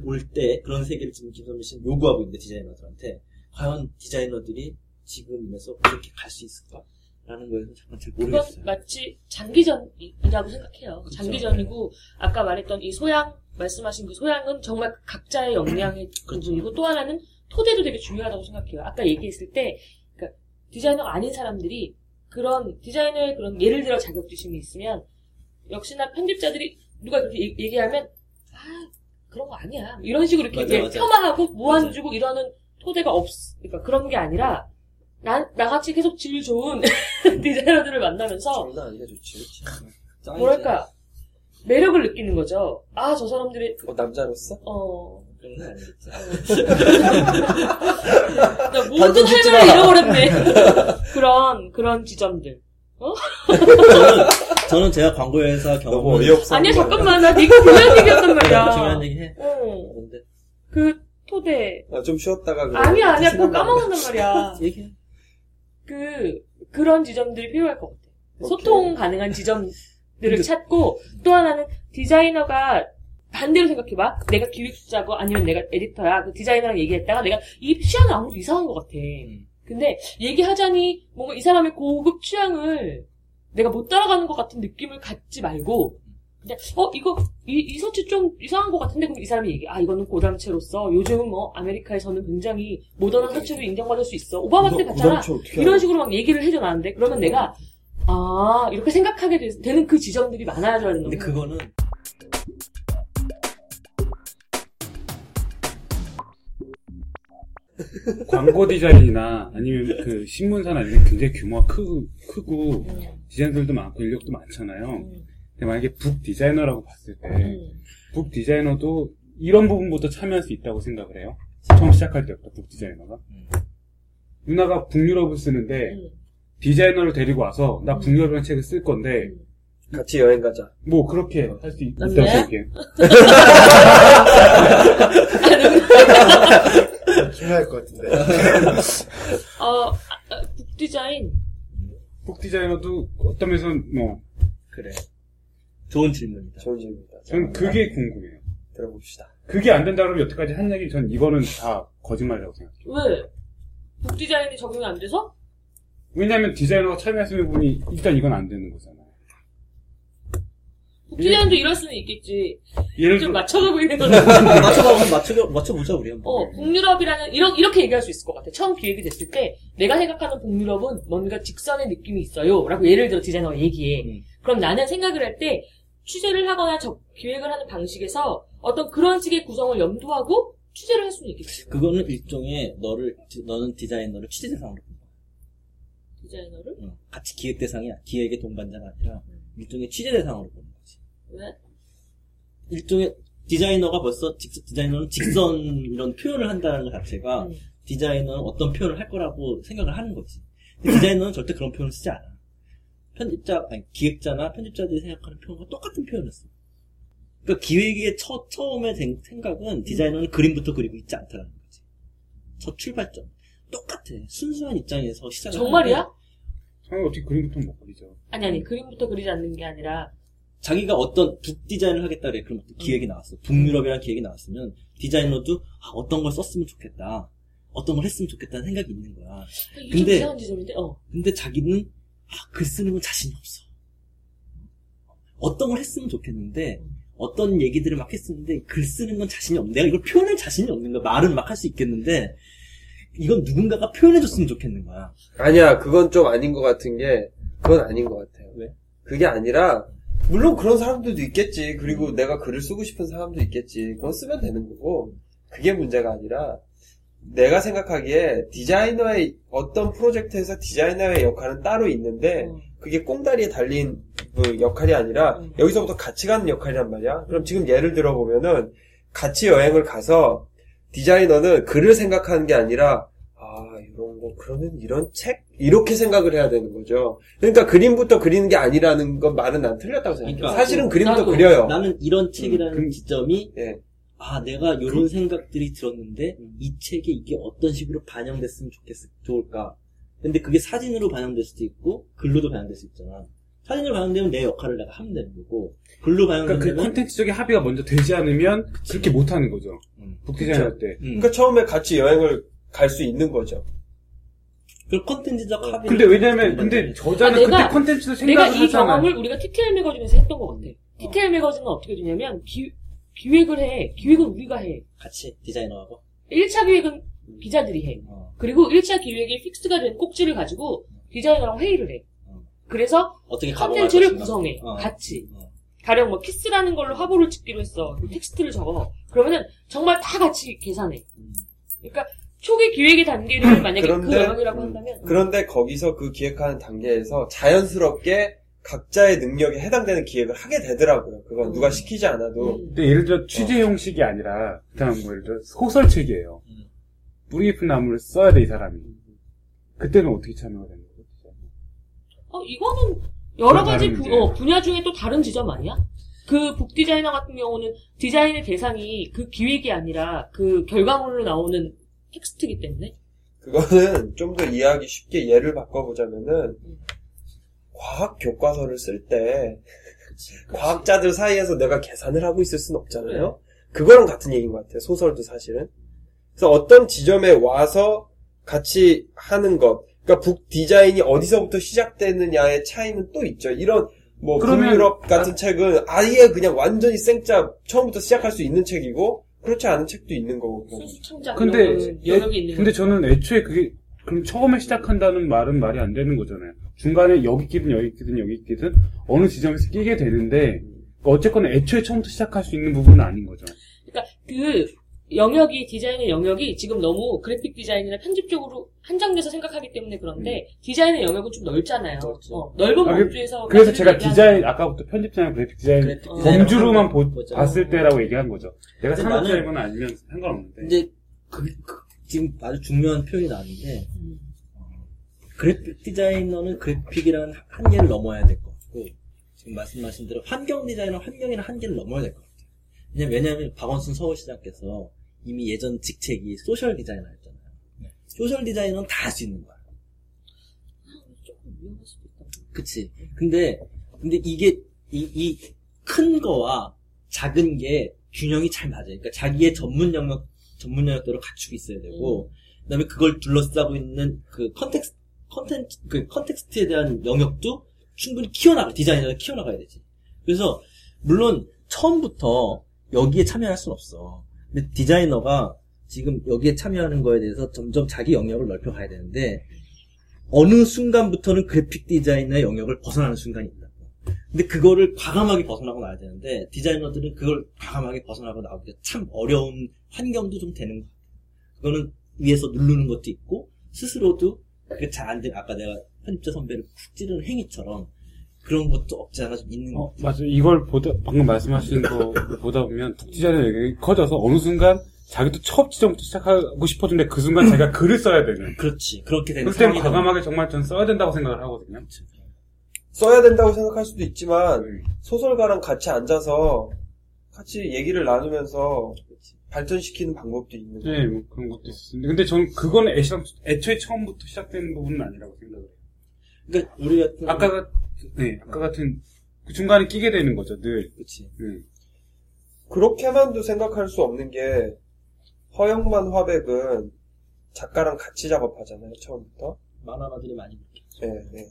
S1: 올때 그런 세계를 지금 김선미 씨는 요구하고 있는데 디자이너들한테 과연 디자이너들이 지금에서 그렇게 갈 수 있을까? 라는 거에서 잠깐 잘
S3: 그건
S1: 모르겠어요.
S3: 마치 장기전이라고 생각해요.
S1: 그쵸.
S3: 장기전이고 아까 말했던 이 소양 말씀하신 그 소양은 정말 각자의 역량의 부분이고 또 하나는 토대도 되게 중요하다고 생각해요. 아까 얘기했을 때 그러니까 디자이너가 아닌 사람들이 그런 디자이너의 그런 예를 들어 자격지심이 있으면 역시나 편집자들이 누가 그렇게 얘- 얘기하면 아 그런 거 아니야 이런 식으로 이렇게
S1: 맞아,
S3: 이제
S1: 맞아.
S3: 폄하하고 모안
S1: 맞아.
S3: 주고 이러는 토대가 없 그러니까 그런 게 아니라 나, 나같이 계속 질 좋은 디자이너들을 만나면서
S4: 장난 아니게 좋지. 짱이지.
S3: 뭐랄까 매력을 느끼는 거죠. 아 저 사람들이
S4: 어, 남자로서?
S3: 어
S1: 그런 건 아니겠죠.
S3: 나 모든
S4: 반전 짓지
S3: 할 말을
S4: 마.
S3: 잃어버렸네. 그런 그런 지점들.
S1: 저는, 저는 제가 광고 회사
S4: 너무
S1: 경험은
S4: 어이없어.
S3: 아니야 잠깐만 나 네가 중요한 얘기였단 말이야.
S1: 중요한 얘기 해.
S3: 어,
S1: 뭔데?
S3: 그 토대.
S4: 아, 좀 쉬었다가. 그래.
S3: 아니야 아니야 그거. 까먹는단 말이야.
S1: 얘기해.
S3: 그 그런 지점들이 필요할 것 같아.
S4: 오케이.
S3: 소통 가능한 지점들을 찾고 또 하나는 디자이너가 반대로 생각해봐. 내가 기획자고 아니면 내가 에디터야. 그 디자이너랑 얘기했다가 내가 이 취향은 아무도 이상한 것 같아. 근데 얘기하자니 뭔가 이 사람의 고급 취향을 내가 못 따라가는 것 같은 느낌을 갖지 말고 근데 어 이거 이, 이 서치 좀 이상한 것 같은데 그럼 이 사람이 얘기 아 이거는 고담체로서 요즘은 뭐 아메리카에서는 굉장히 모던한 서치로 인정받을 수 있어. 오바마 때 봤잖아. 이런 식으로 막 얘기를 해줘 나는데 그러면 내가 아 이렇게 생각하게 되, 되는 그 지점들이 많아져야 된다.
S1: 근데 그거는
S2: 광고 디자인이나 아니면 그 신문사나 이런 게 굉장히 규모가 크고, 크고
S3: 음,
S2: 디자인들도 많고 인력도 많잖아요.
S3: 음,
S2: 근데 만약에 북 디자이너라고 봤을 때,
S3: 음.
S2: 북 디자이너도 이런 부분부터 참여할 수 있다고 생각을 해요. 처음 시작할 때부터 북 디자이너가.
S1: 음.
S2: 누나가 북유럽을 쓰는데
S3: 음.
S2: 디자이너를 데리고 와서 나
S3: 음.
S2: 북유럽이라는 책을 쓸 건데
S4: 같이 여행 가자.
S2: 뭐 그렇게 할 수 있다고
S3: 맞네.
S2: 생각해.
S5: 중요할 것 같은데.
S3: 어, 아, 아, 북 디자인
S2: 북 디자이너도 어떤 면에서는 뭐
S1: 그래. 좋은 질문이다.
S4: 좋은 질문이다.
S2: 저는 그게 궁금해요.
S4: 들어봅시다.
S2: 그게 안 된다 그러면 여태까지 한 얘기 전 이거는 다 거짓말이라고 생각해요.
S3: 왜? 북 디자인이 적용이 안 돼서?
S2: 왜냐하면 디자이너가 참여하시는 분이 일단 이건 안 되는 거잖아요.
S3: 북 디자인도 이럴 수는 있겠지.
S2: 예를
S3: 좀 맞춰가고 있는 거는.
S1: 맞춰봐, 맞춰, 맞춰보자, 우리 한번.
S3: 어, 북유럽이라는, 이런, 이렇게 얘기할 수 있을 것 같아. 처음 기획이 됐을 때, 내가 생각하는 북유럽은 뭔가 직선의 느낌이 있어요. 라고 예를 들어 디자이너가 얘기해.
S1: 음.
S3: 그럼 나는 생각을 할 때, 취재를 하거나 저, 기획을 하는 방식에서 어떤 그런 식의 구성을 염두하고 취재를 할 수는 있겠지.
S1: 그거는 일종의 너를, 디- 너는 디자이너를 취재 대상으로 본 거야.
S3: 디자이너를?
S1: 응. 같이 기획 대상이야. 기획의 동반자가 아니라 일종의 취재 대상으로 보는 거지.
S3: 왜?
S1: 일종의 디자이너가 벌써 직, 디자이너는 직선 이런 표현을 한다는 것 자체가
S3: 음.
S1: 디자이너는 어떤 표현을 할 거라고 생각을 하는 거지. 디자이너는 절대 그런 표현을 쓰지 않아. 편집자, 아니, 기획자나 편집자들이 생각하는 표현과 똑같은 표현을 써. 그러니까 기획의 첫, 처음에 된 생각은 디자이너는 그림부터 그리고 있지 않다는 거지. 첫 출발점. 똑같아. 순수한 입장에서 시작을
S3: 정말이야?
S2: 저는 어떻게 그림부터 못 그리죠.
S3: 아니, 아니, 그림부터 그리지 않는 게 아니라,
S1: 자기가 어떤 북 디자인을 하겠다 그래. 그럼 어떤 기획이 나왔어. 북유럽이라는 기획이 나왔으면 디자이너도 아, 어떤 걸 썼으면 좋겠다. 어떤 걸 했으면 좋겠다는 생각이 있는 거야. 근데-
S3: 이상한 지점인데, 어.
S1: 근데 자기는 아, 글 쓰는 건 자신이 없어. 어떤 걸 했으면 좋겠는데 어떤 얘기들을 막 했었는데 글 쓰는 건 자신이 없는 내가 이걸 표현할 자신이 없는 거야. 말은 막 할 수 있겠는데 이건 누군가가 표현해줬으면 좋겠는 거야.
S4: 아니야, 그건 좀 아닌 것 같은 게, 그건 아닌 것 같아요.
S1: 왜?
S4: 그게 아니라, 물론 그런 사람들도 있겠지. 그리고 내가 글을 쓰고 싶은 사람도 있겠지. 그건 쓰면 되는 거고, 그게 문제가 아니라, 내가 생각하기에 디자이너의 어떤 프로젝트에서 디자이너의 역할은 따로 있는데,
S3: 음.
S4: 그게 꽁다리에 달린 그 역할이 아니라,
S3: 음.
S4: 여기서부터 같이 가는 역할이란 말이야. 그럼 지금 예를 들어 보면은, 같이 여행을 가서, 디자이너는 글을 생각하는 게 아니라, 아, 이런 거, 그러면 이런 책? 이렇게 생각을 해야 되는 거죠. 그러니까 그림부터 그리는 게 아니라는 건 말은 난 틀렸다고 생각해 요.
S1: 그러니까
S4: 사실은 그림부터
S3: 나도-
S4: 그려요.
S1: 나는 이런 책이라는
S2: 그-
S1: 지점이
S4: 예.
S1: 아 내가 이런 생각들이 들었는데 이 책에 이게 어떤 식으로 반영됐으면 좋겠 좋을까. 근데 그게 사진으로 반영될 수도 있고 글로도 반영될 수 있잖아. 사진으로 반영되면 내 역할을 내가 하면 되는 거고 글로
S2: 그러니까 그
S1: 반영되면
S2: 콘텐츠적인 합의가 먼저 되지 않으면 그렇게 못 하는 거죠.
S1: 음.
S2: 북디자인 할 때.
S1: 음.
S4: 그러니까 처음에 같이 여행을 갈 수 있는 거죠.
S1: 그 컨텐츠적 합의.
S2: 근데 왜냐면 근데 저자는
S3: 아, 내가-
S2: 그때 콘텐츠도
S3: 내가
S2: 생각을
S3: 이
S2: 하잖아.
S3: 경험을 우리가 TTL 매거진에서 했던 것 같아. TTL 매거진은 어떻게 되냐면 기, 기획을 해. 기획은 우리가 해.
S1: 같이 디자이너하고.
S3: 1차 기획은 기자들이 해.
S1: 어.
S3: 그리고 1차 기획이 fix가 된 꼭지를 가지고 디자이너랑 회의를 해.
S1: 어.
S3: 그래서
S1: 어떻게
S3: 컨텐츠를. 구성해.
S1: 어.
S3: 같이.
S1: 어.
S3: 가령 뭐 키스라는 걸로 화보를 찍기로 했어. 그 텍스트를 적어. 그러면은 정말 다 같이 계산해.
S1: 음.
S3: 그러니까 초기 기획의 단계를 만약에 그
S4: 그런데-
S3: 영역이라고
S1: 음.
S3: 한다면
S4: 그런데 거기서 그 기획하는 단계에서 자연스럽게 각자의 능력에 해당되는 기획을 하게 되더라고요. 그건
S3: 음.
S4: 누가 시키지 않아도.
S3: 음.
S2: 근데 예를 들어 취재 형식이 아니라 그다음 뭐 예를 들어 소설책이에요.
S1: 음.
S2: 뿌리 깊은 나무를 써야 돼 이 사람이. 그때는 어떻게 참여가 되는 거죠?
S3: 어, 이거는 여러 가지 부. 어, 분야 중에 또 다른 지점 아니야? 그 북 디자이너 같은 경우는 디자인의 대상이 그 기획이 아니라 그 결과물로 나오는 텍스트이기 때문에
S4: 그거는 좀 더 이해하기 쉽게 예를 바꿔보자면은
S3: 음.
S4: 과학 교과서를 쓸 때 과학자들 사이에서 내가 계산을 하고 있을 수는 없잖아요. 그거랑 같은 얘기인 것 같아요. 소설도 사실은. 그래서 어떤 지점에 와서 같이 하는 것. 그러니까 북 디자인이 어디서부터 시작되느냐의 차이는 또 있죠. 이런 뭐
S2: 그러면-
S4: 북유럽 같은 책은 아예 그냥 완전히 생짜 처음부터 시작할 수 있는 책이고 그렇지 않은 책도 있는 거고. 그런 거죠.
S3: 순수 창작
S2: 근데 예- 근데
S3: 거죠.
S2: 저는 애초에 그게 그럼 처음에 시작한다는 말은 말이 안 되는 거잖아요. 중간에 여기 끼든 여기 끼든 여기 끼든 어느 지점에서 끼게 되는데 어쨌거나 애초에 처음부터 시작할 수 있는 부분은 아닌 거죠.
S3: 그러니까 그 영역이 디자인의 영역이 지금 너무 그래픽 디자인이나 편집적으로 한정돼서 생각하기 때문에 그런데 디자인의 영역은 좀 넓잖아요.
S1: 넓죠.
S3: 어, 넓은
S2: 아, 그-
S3: 범주에서
S2: 그래서 제가 디자인 아까부터 편집자나 그래픽 디자인
S1: 그래픽
S3: 어.
S1: 디자이너
S2: 범주로만 보-. 봤을 때라고 얘기한 거죠. 내가
S1: 근데
S2: 산업 디자이너는 아니면 상관없는데.
S1: 이제 그, 그- 지금 아주 중요한 표현이 나왔는데
S3: 음.
S1: 그래픽 디자이너는 그래픽이라는 한계를 넘어야 될 것 같고 지금 말씀하신 대로 환경 디자이너 환경이라는 한계를 넘어야 될 것 같아요. 왜냐면, 왜냐면 박원순 서울시장께서 이미 예전 직책이 social designer였잖아요. social designer는 다 할 수 있는 거야.
S3: 조금 위험할 수도 있다.
S1: 그치. 근데, 근데 이게, 이, 이 큰 거와 작은 게 균형이 잘 맞아요. 그러니까 자기의 전문 영역, 전문 영역대로 갖추고 있어야 되고, 그 다음에 그걸 둘러싸고 있는 그 contex-, 컨텐츠, 그 context에 대한 영역도 충분히 키워나가, 디자이너가 키워나가야 되지. 그래서, 물론, 처음부터 여기에 참여할 수는 없어. 근데 디자이너가 지금 여기에 참여하는 거에 대해서 점점 자기 영역을 넓혀가야 되는데, 어느 순간부터는 그래픽 디자이너의 영역을 벗어나는 순간이 있다. 근데 그거를 과감하게 벗어나고 나야 되는데 디자이너들은 그걸 과감하게 벗어나고 나오기가 참 어려운 환경도 좀 되는 것 같아요. 그거는 위에서 누르는 것도 있고 스스로도 그게 잘 안 돼. 아까 내가 편집자 선배를 쿡 찌르는 행위처럼 그런 것도 없지 않아 좀 있는 것
S2: 어,
S1: 같아요.
S2: 맞아. 이걸 보다, 방금 말씀하신 거 보다 보면 북디자인의 영역이 커져서 어느 순간 자기도 첫 지점부터 시작하고 싶어지는데 그 순간 자기가 글을 써야 되는.
S1: 그렇지. 그렇게 되는 상황이
S2: 과감하게 정말 전 써야 된다고 생각을 하거든요.
S4: 써야 된다고 생각할 수도 있지만
S2: 음.
S4: 소설가랑 같이 앉아서 같이 얘기를 나누면서 발전시키는 방법도 있는 거예요.
S2: 네, 뭐 그런 것도 있었는데. 근데 저는 그거는 애시랑, 애초에 처음부터 시작되는 부분은 아니라고 생각을 해요.
S1: 그러니까 우리 같은
S2: 아까, 같- 네, 아까 같은 그 중간에 끼게 되는 거죠, 늘.
S1: 그렇지.
S2: 네.
S4: 그렇게만도 생각할 수 없는 게 허영만 화백은 작가랑 같이 작업하잖아요 처음부터.
S1: 만화가들이 많이 그렇게.
S4: 예, 예.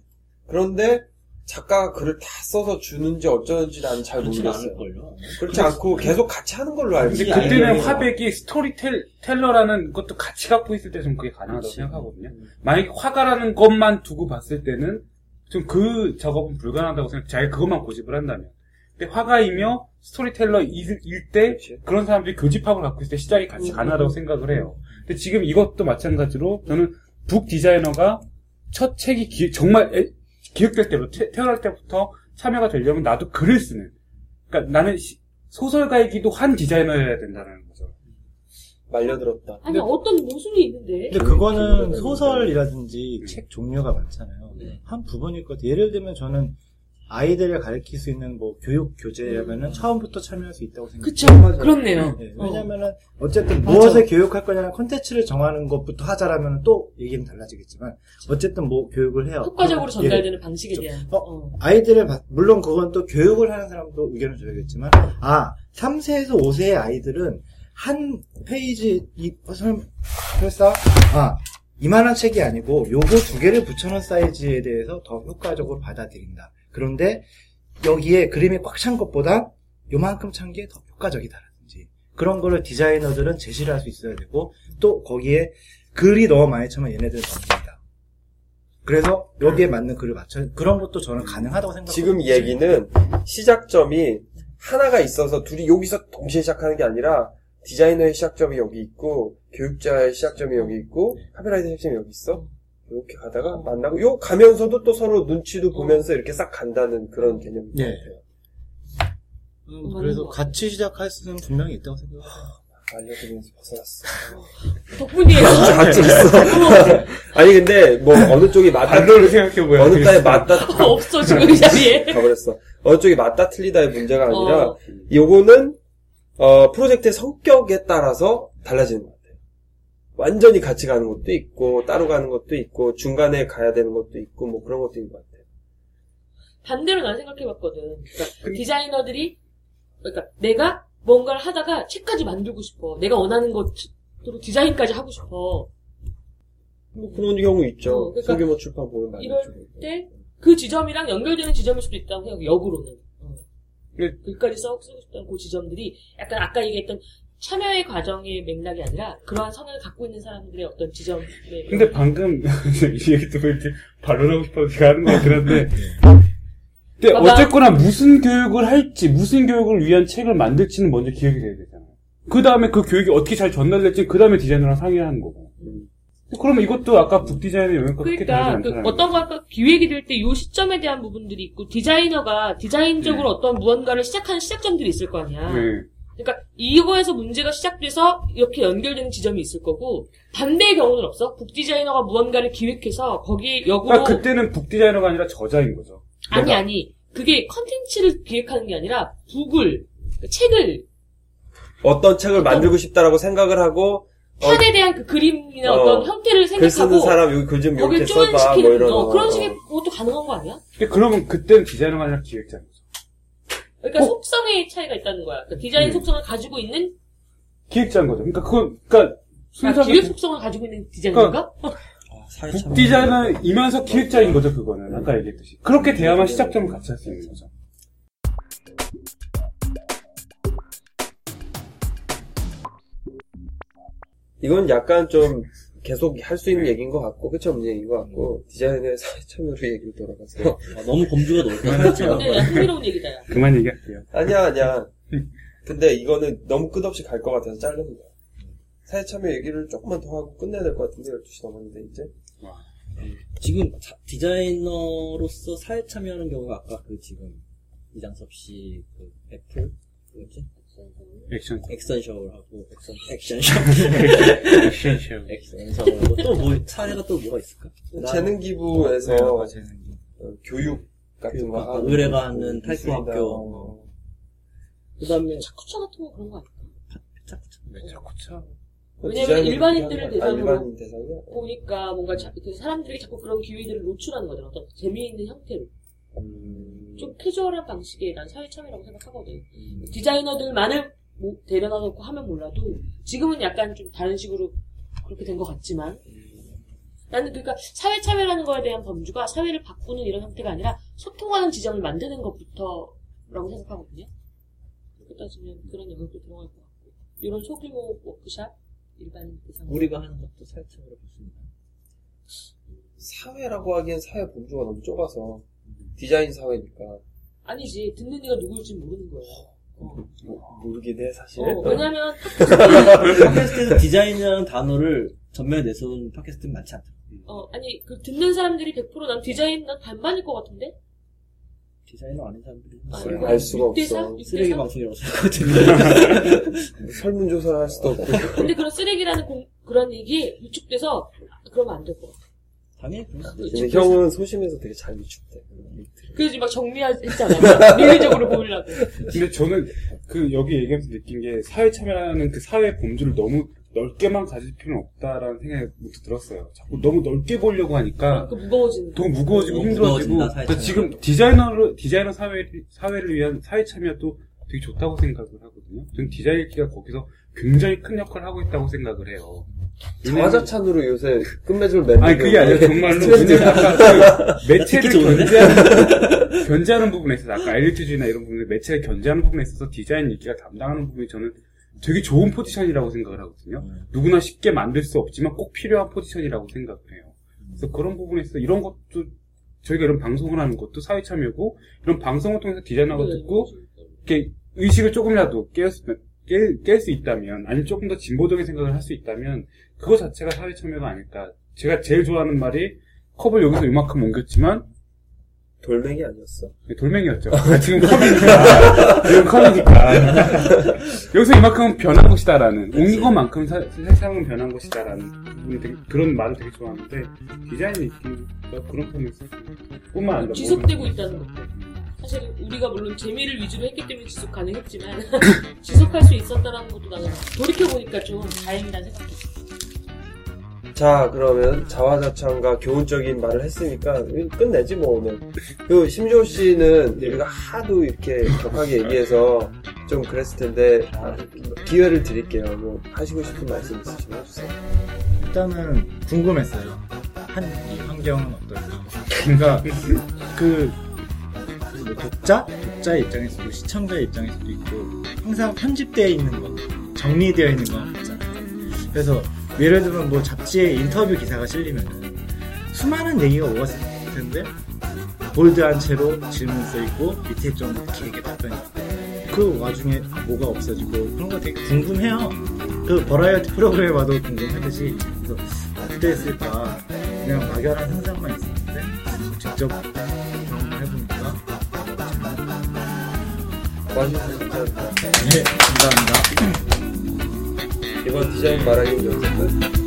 S4: 그런데 작가가 글을 다 써서 주는지 어쩌는지 나는 잘 모르겠어요.
S1: 않을걸요.
S4: 그렇지 않고 계속 같이 하는 걸로 알고
S2: 근데
S1: 그치,
S2: 그때는 화백이 storyteller라는 것도 같이 갖고 있을 때 좀 그게 가능하다고
S1: 그치.
S2: 생각하거든요. 만약에 화가라는 것만 두고 봤을 때는 좀 그 작업은 불가능하다고 생각, 자기가 그것만 고집을 한다면. 근데 화가이며 storyteller일 때. 그런 사람들이 교집합을 갖고 있을 때 시작이 같이 가능하다고 생각을 해요. 근데 지금 이것도 마찬가지로 저는 북 디자이너가 첫 책이 기- 정말 애- 기획될 때부터 태- 태어날 때부터 참여가 되려면 나도 글을 쓰는. 그러니까 나는 시- 소설가이기도 한 디자이너여야 된다는 거죠.
S4: 말려들었다.
S3: 아니 어떤 모순이 있는데.
S5: 근데 그거는 소설이라든지 책 종류가 많잖아요.
S1: 네.
S5: 한 부분일 것 같아요. 예를 들면 저는 아이들을 가르칠 수 있는 뭐 교육 교재라면은 처음부터 참여할 수 있다고 생각해요.
S3: 그쵸. 그렇네요.
S5: 네,
S3: 어.
S5: 왜냐면은 어 쨌든
S3: 맞아.
S5: 무엇을 교육할 거냐는 콘텐츠를 정하는 것부터 하자라면 또 얘기는 달라지겠지만 어쨌든 뭐 교육을 해요.
S3: 효과적으로
S5: 예.
S3: 전달되는 방식에 대한.
S5: 어,
S3: 어.
S5: 아이들을 봐- 물론 그건 또 교육을 하는 사람도 의견을 줘야겠지만 아 3세에서 5세의 아이들은 한 페이지 이 설마 설사 아 이만한 책이 아니고 요거 두 개를 붙여놓은 사이즈에 대해서 더 효과적으로 받아들인다. 그런데 여기에 그림이 꽉 찬 것보다 요만큼 찬 게 더 효과적이다라든지 그런 거를 디자이너들은 제시를 할 수 있어야 되고 또 거기에 글이 너무 많이 차면 얘네들은 넘긴다. 그래서 여기에 맞는 글을 맞춰 그런 것도 저는 가능하다고 생각합니다.
S4: 지금 이 얘기는 시작점이 하나가 있어서 둘이 여기서 동시에 시작하는 게 아니라 디자이너의 시작점이 여기 있고 교육자의 시작점이 여기 있고 카메라의 시작점이 여기 있어. 이렇게 가다가 만나고 요 가면서도 또 서로 눈치도 보면서 이렇게 싹 간다는 그런 개념인 것
S5: 예.
S4: 같아요.
S5: 음, 그래서 같이 시작할 수는 분명히 있다고 생각해요.
S4: 알려드리면서 벗어났어.
S3: 덕분이에요.
S4: 같이 있어. 아니 근데 뭐 어느 쪽이 맞다
S2: 반대로 생각해보야
S4: 어느 딸에 맞다
S3: 없어 지금 이 자리에.
S4: 가버렸어. 어느 쪽이 맞다 틀리다의 문제가 아니라
S3: 어.
S4: 요거는 어, 프로젝트의 성격에 따라서 달라지는 것 같아요. 완전히 같이 가는 것도 있고 따로 가는 것도 있고 중간에 가야 되는 것도 있고 뭐 그런 것도 있는 것 같아요.
S3: 반대로 난 생각해봤거든. 그러니까 디자이너들이 그러니까 내가 뭔가를 하다가 책까지 만들고 싶어. 내가 원하는 것으로 디자인까지 하고 싶어.
S4: 뭐 그런 경우 있죠.
S3: 어, 그러니까
S4: 소규모 출판 보면 많이
S3: 이럴
S4: 있죠.
S3: 때그 지점이랑 연결되는 지점일 수도 있다고 생각해. 역으로는. 어.
S2: 네.
S3: 글까지 써 쓰고 싶다는 그 지점들이 약간 아까 얘기했던 참여의 과정의 맥락이 아니라 그러한 선을 갖고 있는 사람들의 어떤 지점의
S2: 근데 방금 이 얘기 듣고 이렇게 반론하고 싶어서 제가 하는 것 같긴 한데 근데
S3: 봐봐.
S2: 어쨌거나 무슨 교육을 할지 무슨 교육을 위한 책을 만들지는 먼저 기획이 돼야 되잖아요 그 다음에 그 교육이 어떻게 잘 전달될지 그 다음에 디자이너랑 상의를 하는 거고 그러면 이것도 아까 북디자인의 영역과 그렇게 다르지
S3: 그러니까 그
S2: 않잖아요
S3: 어떤 거가 기획이 될 때 이 시점에 대한 부분들이 있고 디자이너가 디자인적으로 어떤 무언가를 시작하는 시작점들이 있을 거 아니야.
S2: 네.
S3: 그러니까 이거에서 문제가 시작돼서 이렇게 연결되는 지점이 있을 거고 반대의 경우는 없어. 북 디자이너가 무언가를 기획해서 거기에 역으로
S2: 그러니까 그때는 북 디자이너가 아니라 저자인 거죠
S3: 아니
S2: 내가.
S3: 아니 그게 컨텐츠를 기획하는 게 아니라 북을 그 책을
S4: 어떤 책을 만들고 싶다라고 생각을 하고 어,
S3: 판에 대한 그 그림이나
S4: 어,
S3: 어, 떤 형태를
S4: 글 쓰는
S3: 생각하고
S4: 사람 여기 글좀
S3: 거기에
S4: 이렇게 써봐 뭐 이런
S3: 어,
S4: 거.
S3: 그런 식의 것도 가능한 거 아니야?
S2: 근데 그러면 그때는 디자이너가 아니라 기획자인 거죠
S3: 그러니까
S2: 어.
S3: 속성의 차이가 있다는 거야. 그러니까 디자인
S2: 음.
S3: 속성을 가지고 있는
S2: 기획자인 거죠 그러니까 그건 그러니까
S3: 아,
S2: 순서가
S3: 기획 속성을 가지고 있는 디자이너가?
S1: 아, 사회참
S2: 북디자이너이면서 기획자인 거죠, 그거는. 아까 얘기했듯이. 그렇게 돼야만 시작점을 같이 할 수 있는 거죠.
S4: 이건 약간 좀 계속 할 수 있는 얘기인 것 같고 끝이 없는 얘기인 것 같고 디자인의 사회 참여로 얘기를 돌아가서
S1: 아, 너무 범주가 넓다.
S3: 근데 흥미로운 얘기다, 야.
S2: 그만 얘기할게요.
S4: 아니야 아니야. 근데 이거는 너무 끝없이 갈 것 같아서 자르는 거야. 사회 참여 얘기를 조금만 더 하고 끝내야 될 것 같은데 12시 넘었는데 이제
S1: 지금 사- 디자이너로서 사회 참여하는 경우가 아까 그 지금 이장섭 씨 그 애플 뭐지
S2: 액션.
S1: 액션 서울을 하고 액션 액션 서울
S2: 액션 쇼.
S1: 액션 서울을 하고 또뭐 사례가 또 뭐가 있을까?
S4: 재능 기부에서
S5: 어, 재능.
S4: 어, 교육 같은
S1: 교육
S4: 거
S1: 같은
S4: 하고
S1: 의뢰가 하는 타이코
S4: 미술이나
S1: 학교.
S4: 어.
S1: 그다음에
S3: 차쿠차 같은 거 그런 거 아닐까?
S2: 왜 자꾸 차?
S4: 그
S3: 왜냐면 일반인들을 대상으로?
S4: 아?
S3: 보니까 뭔가 자, 그 사람들이 자꾸 그런 기회들을 노출하는 거잖아. 어떤 재미있는 형태로.
S4: 음,
S3: 좀 캐주얼한 방식의 난 사회 참여라고 생각하거든. 디자이너들만을 뭐 데려다 놓고 하면 몰라도 지금은 약간 좀 다른 식으로 그렇게 된 것 같지만 나는 그러니까 사회 참여라는 거에 대한 범주가 사회를 바꾸는 이런 형태가 아니라 소통하는 지점을 만드는 것부터라고 생각하거든요. 그렇게 따지면 그런 영역도 들어갈 것 같고 이런 소규모 워크샵 일반 대상
S1: 우리가 하는 것도 사회 참여로 볼수 있나요?
S4: 사회라고 하기엔 사회 범주가 너무 좁아서 디자인 사회니까
S3: 아니지 듣는 이가 누구일지 모르는 거예요. 어.
S4: 뭐, 모르긴 해 사실.
S3: 어, 왜냐면
S1: 팟캐스트에서 디자인이라는 단어를 전면에 내세운 팟캐스트는 많지 않다.
S3: 어, 아니 그 듣는 사람들이 설명난 디자인 난 반반일 것 같은데
S1: 디자이너 아닌 사람들이
S3: 아,
S4: 알 수가
S3: 육대 삼?
S4: 없어.
S3: 육대
S1: 쓰레기
S3: 삼?
S1: 방송이라고 생각하거든요.
S4: 설문조사를 할 수도 없고.
S3: 근데 그런 쓰레기라는 공- 그런 얘기 위축돼서 그러면 안 될 것 같아.
S1: 당연히 그런 수도 있죠.
S4: 형은 소심해서 되게 잘 위축돼.
S3: 그래서 막 정리했잖아. 미래적으로 보이려고.
S2: 근데 저는 그 여기 얘기하면서 느낀 게 사회 참여라는 그 사회 범주를 너무 넓게만 가질 필요는 없다라는 생각이 문득 들었어요. 자꾸 너무 넓게 보려고 하니까
S3: 그 무거워지는.
S2: 더 무거워지고 힘들어지고
S1: 무거워진다, 참여가.
S2: 지금 디자이너로 디자이너 사회 사회를 위한 사회 참여도 되게 좋다고 생각을 하거든요. 저는 디자인 읽기가 거기서 굉장히 큰 역할을 하고 있다고 생각을 해요.
S4: 자화자찬으로 요새 끝맺음을 맺는
S2: 아니 그게 아니라 정말로 왜냐면 아까 그 매체를? 견제하는, 견제하는 부분에 있어서 아까 엘리트주의나 이런 부분에 매체를 견제하는 부분에 있어서 디자인 읽기가 담당하는 부분이 저는 되게 좋은 포지션이라고 생각을 하거든요. 누구나 쉽게 만들 수 없지만 꼭 필요한 포지션이라고 생각을 해요. 그래서 그런 부분에서 이런 것도 저희가 이런 방송을 하는 것도 사회 참여고 이런 방송을 통해서 디자인하고 듣고 이렇게 의식을 조금이라도 깰 수, 깰, 깰수 있다면, 아니면 조금 더 진보적인 생각을 할 수 있다면, 그거 자체가 사회 참여가 아닐까. 제가 제일 좋아하는 말이, 컵을 여기서 이만큼 옮겼지만,
S4: 돌멩이 아니었어?
S2: 돌멩이였죠. 아, 지금 컵이니까. 지금 컵이니까. 여기서 이만큼 변한 것이다라는, 옮긴 것만큼 사- 세상은 변한 것이다라는 부분이 되게, 그런 말을 되게 좋아하는데, 디자인 느낌가 그런 부분에서 뿐만 아니라.
S3: 지속되고 있다는 것도. 사실 우리가 물론 재미를 위주로 했기 때문에 지속 가능했지만 지속할 수 있었다는 것도 나는 돌이켜 보니까 좀 다행이라는 생각이 들어.
S4: 자, 그러면 자화자찬과 교훈적인 말을 했으니까 끝내지 뭐 오늘. 그 심지호 씨는 우리가 하도 이렇게 격하게 얘기해서 좀 그랬을 텐데 아, 기회를 드릴게요. 뭐 하시고 싶은 말씀 있으시면 해주세요.
S5: 일단은 궁금했어요. 한이 환경은 어떨까? 그러니까 그, 그뭐 독자, 독자의 입장에서도 시청자의 입장에서도 있고 항상 편집되어 있는 것, 정리되어 있는 건 없잖아요. 그래서 예를 들면 뭐 잡지에 인터뷰 기사가 실리면은 수많은 얘기가 오갔을 텐데 볼드한 채로 질문 써 있고 밑에 좀 길게 답변이 그 와중에 뭐가 없어지고 그런 거 되게 궁금해요. 그 버라이어티 프로그램에 봐도 궁금하듯이 그래서 어떻게 했을까 그냥 막연한 상상만 있었는데 직접 경험을 해보니까
S4: 감사합니다.
S5: 네 감사합니다.
S4: 이번 디자인 말하기 연습은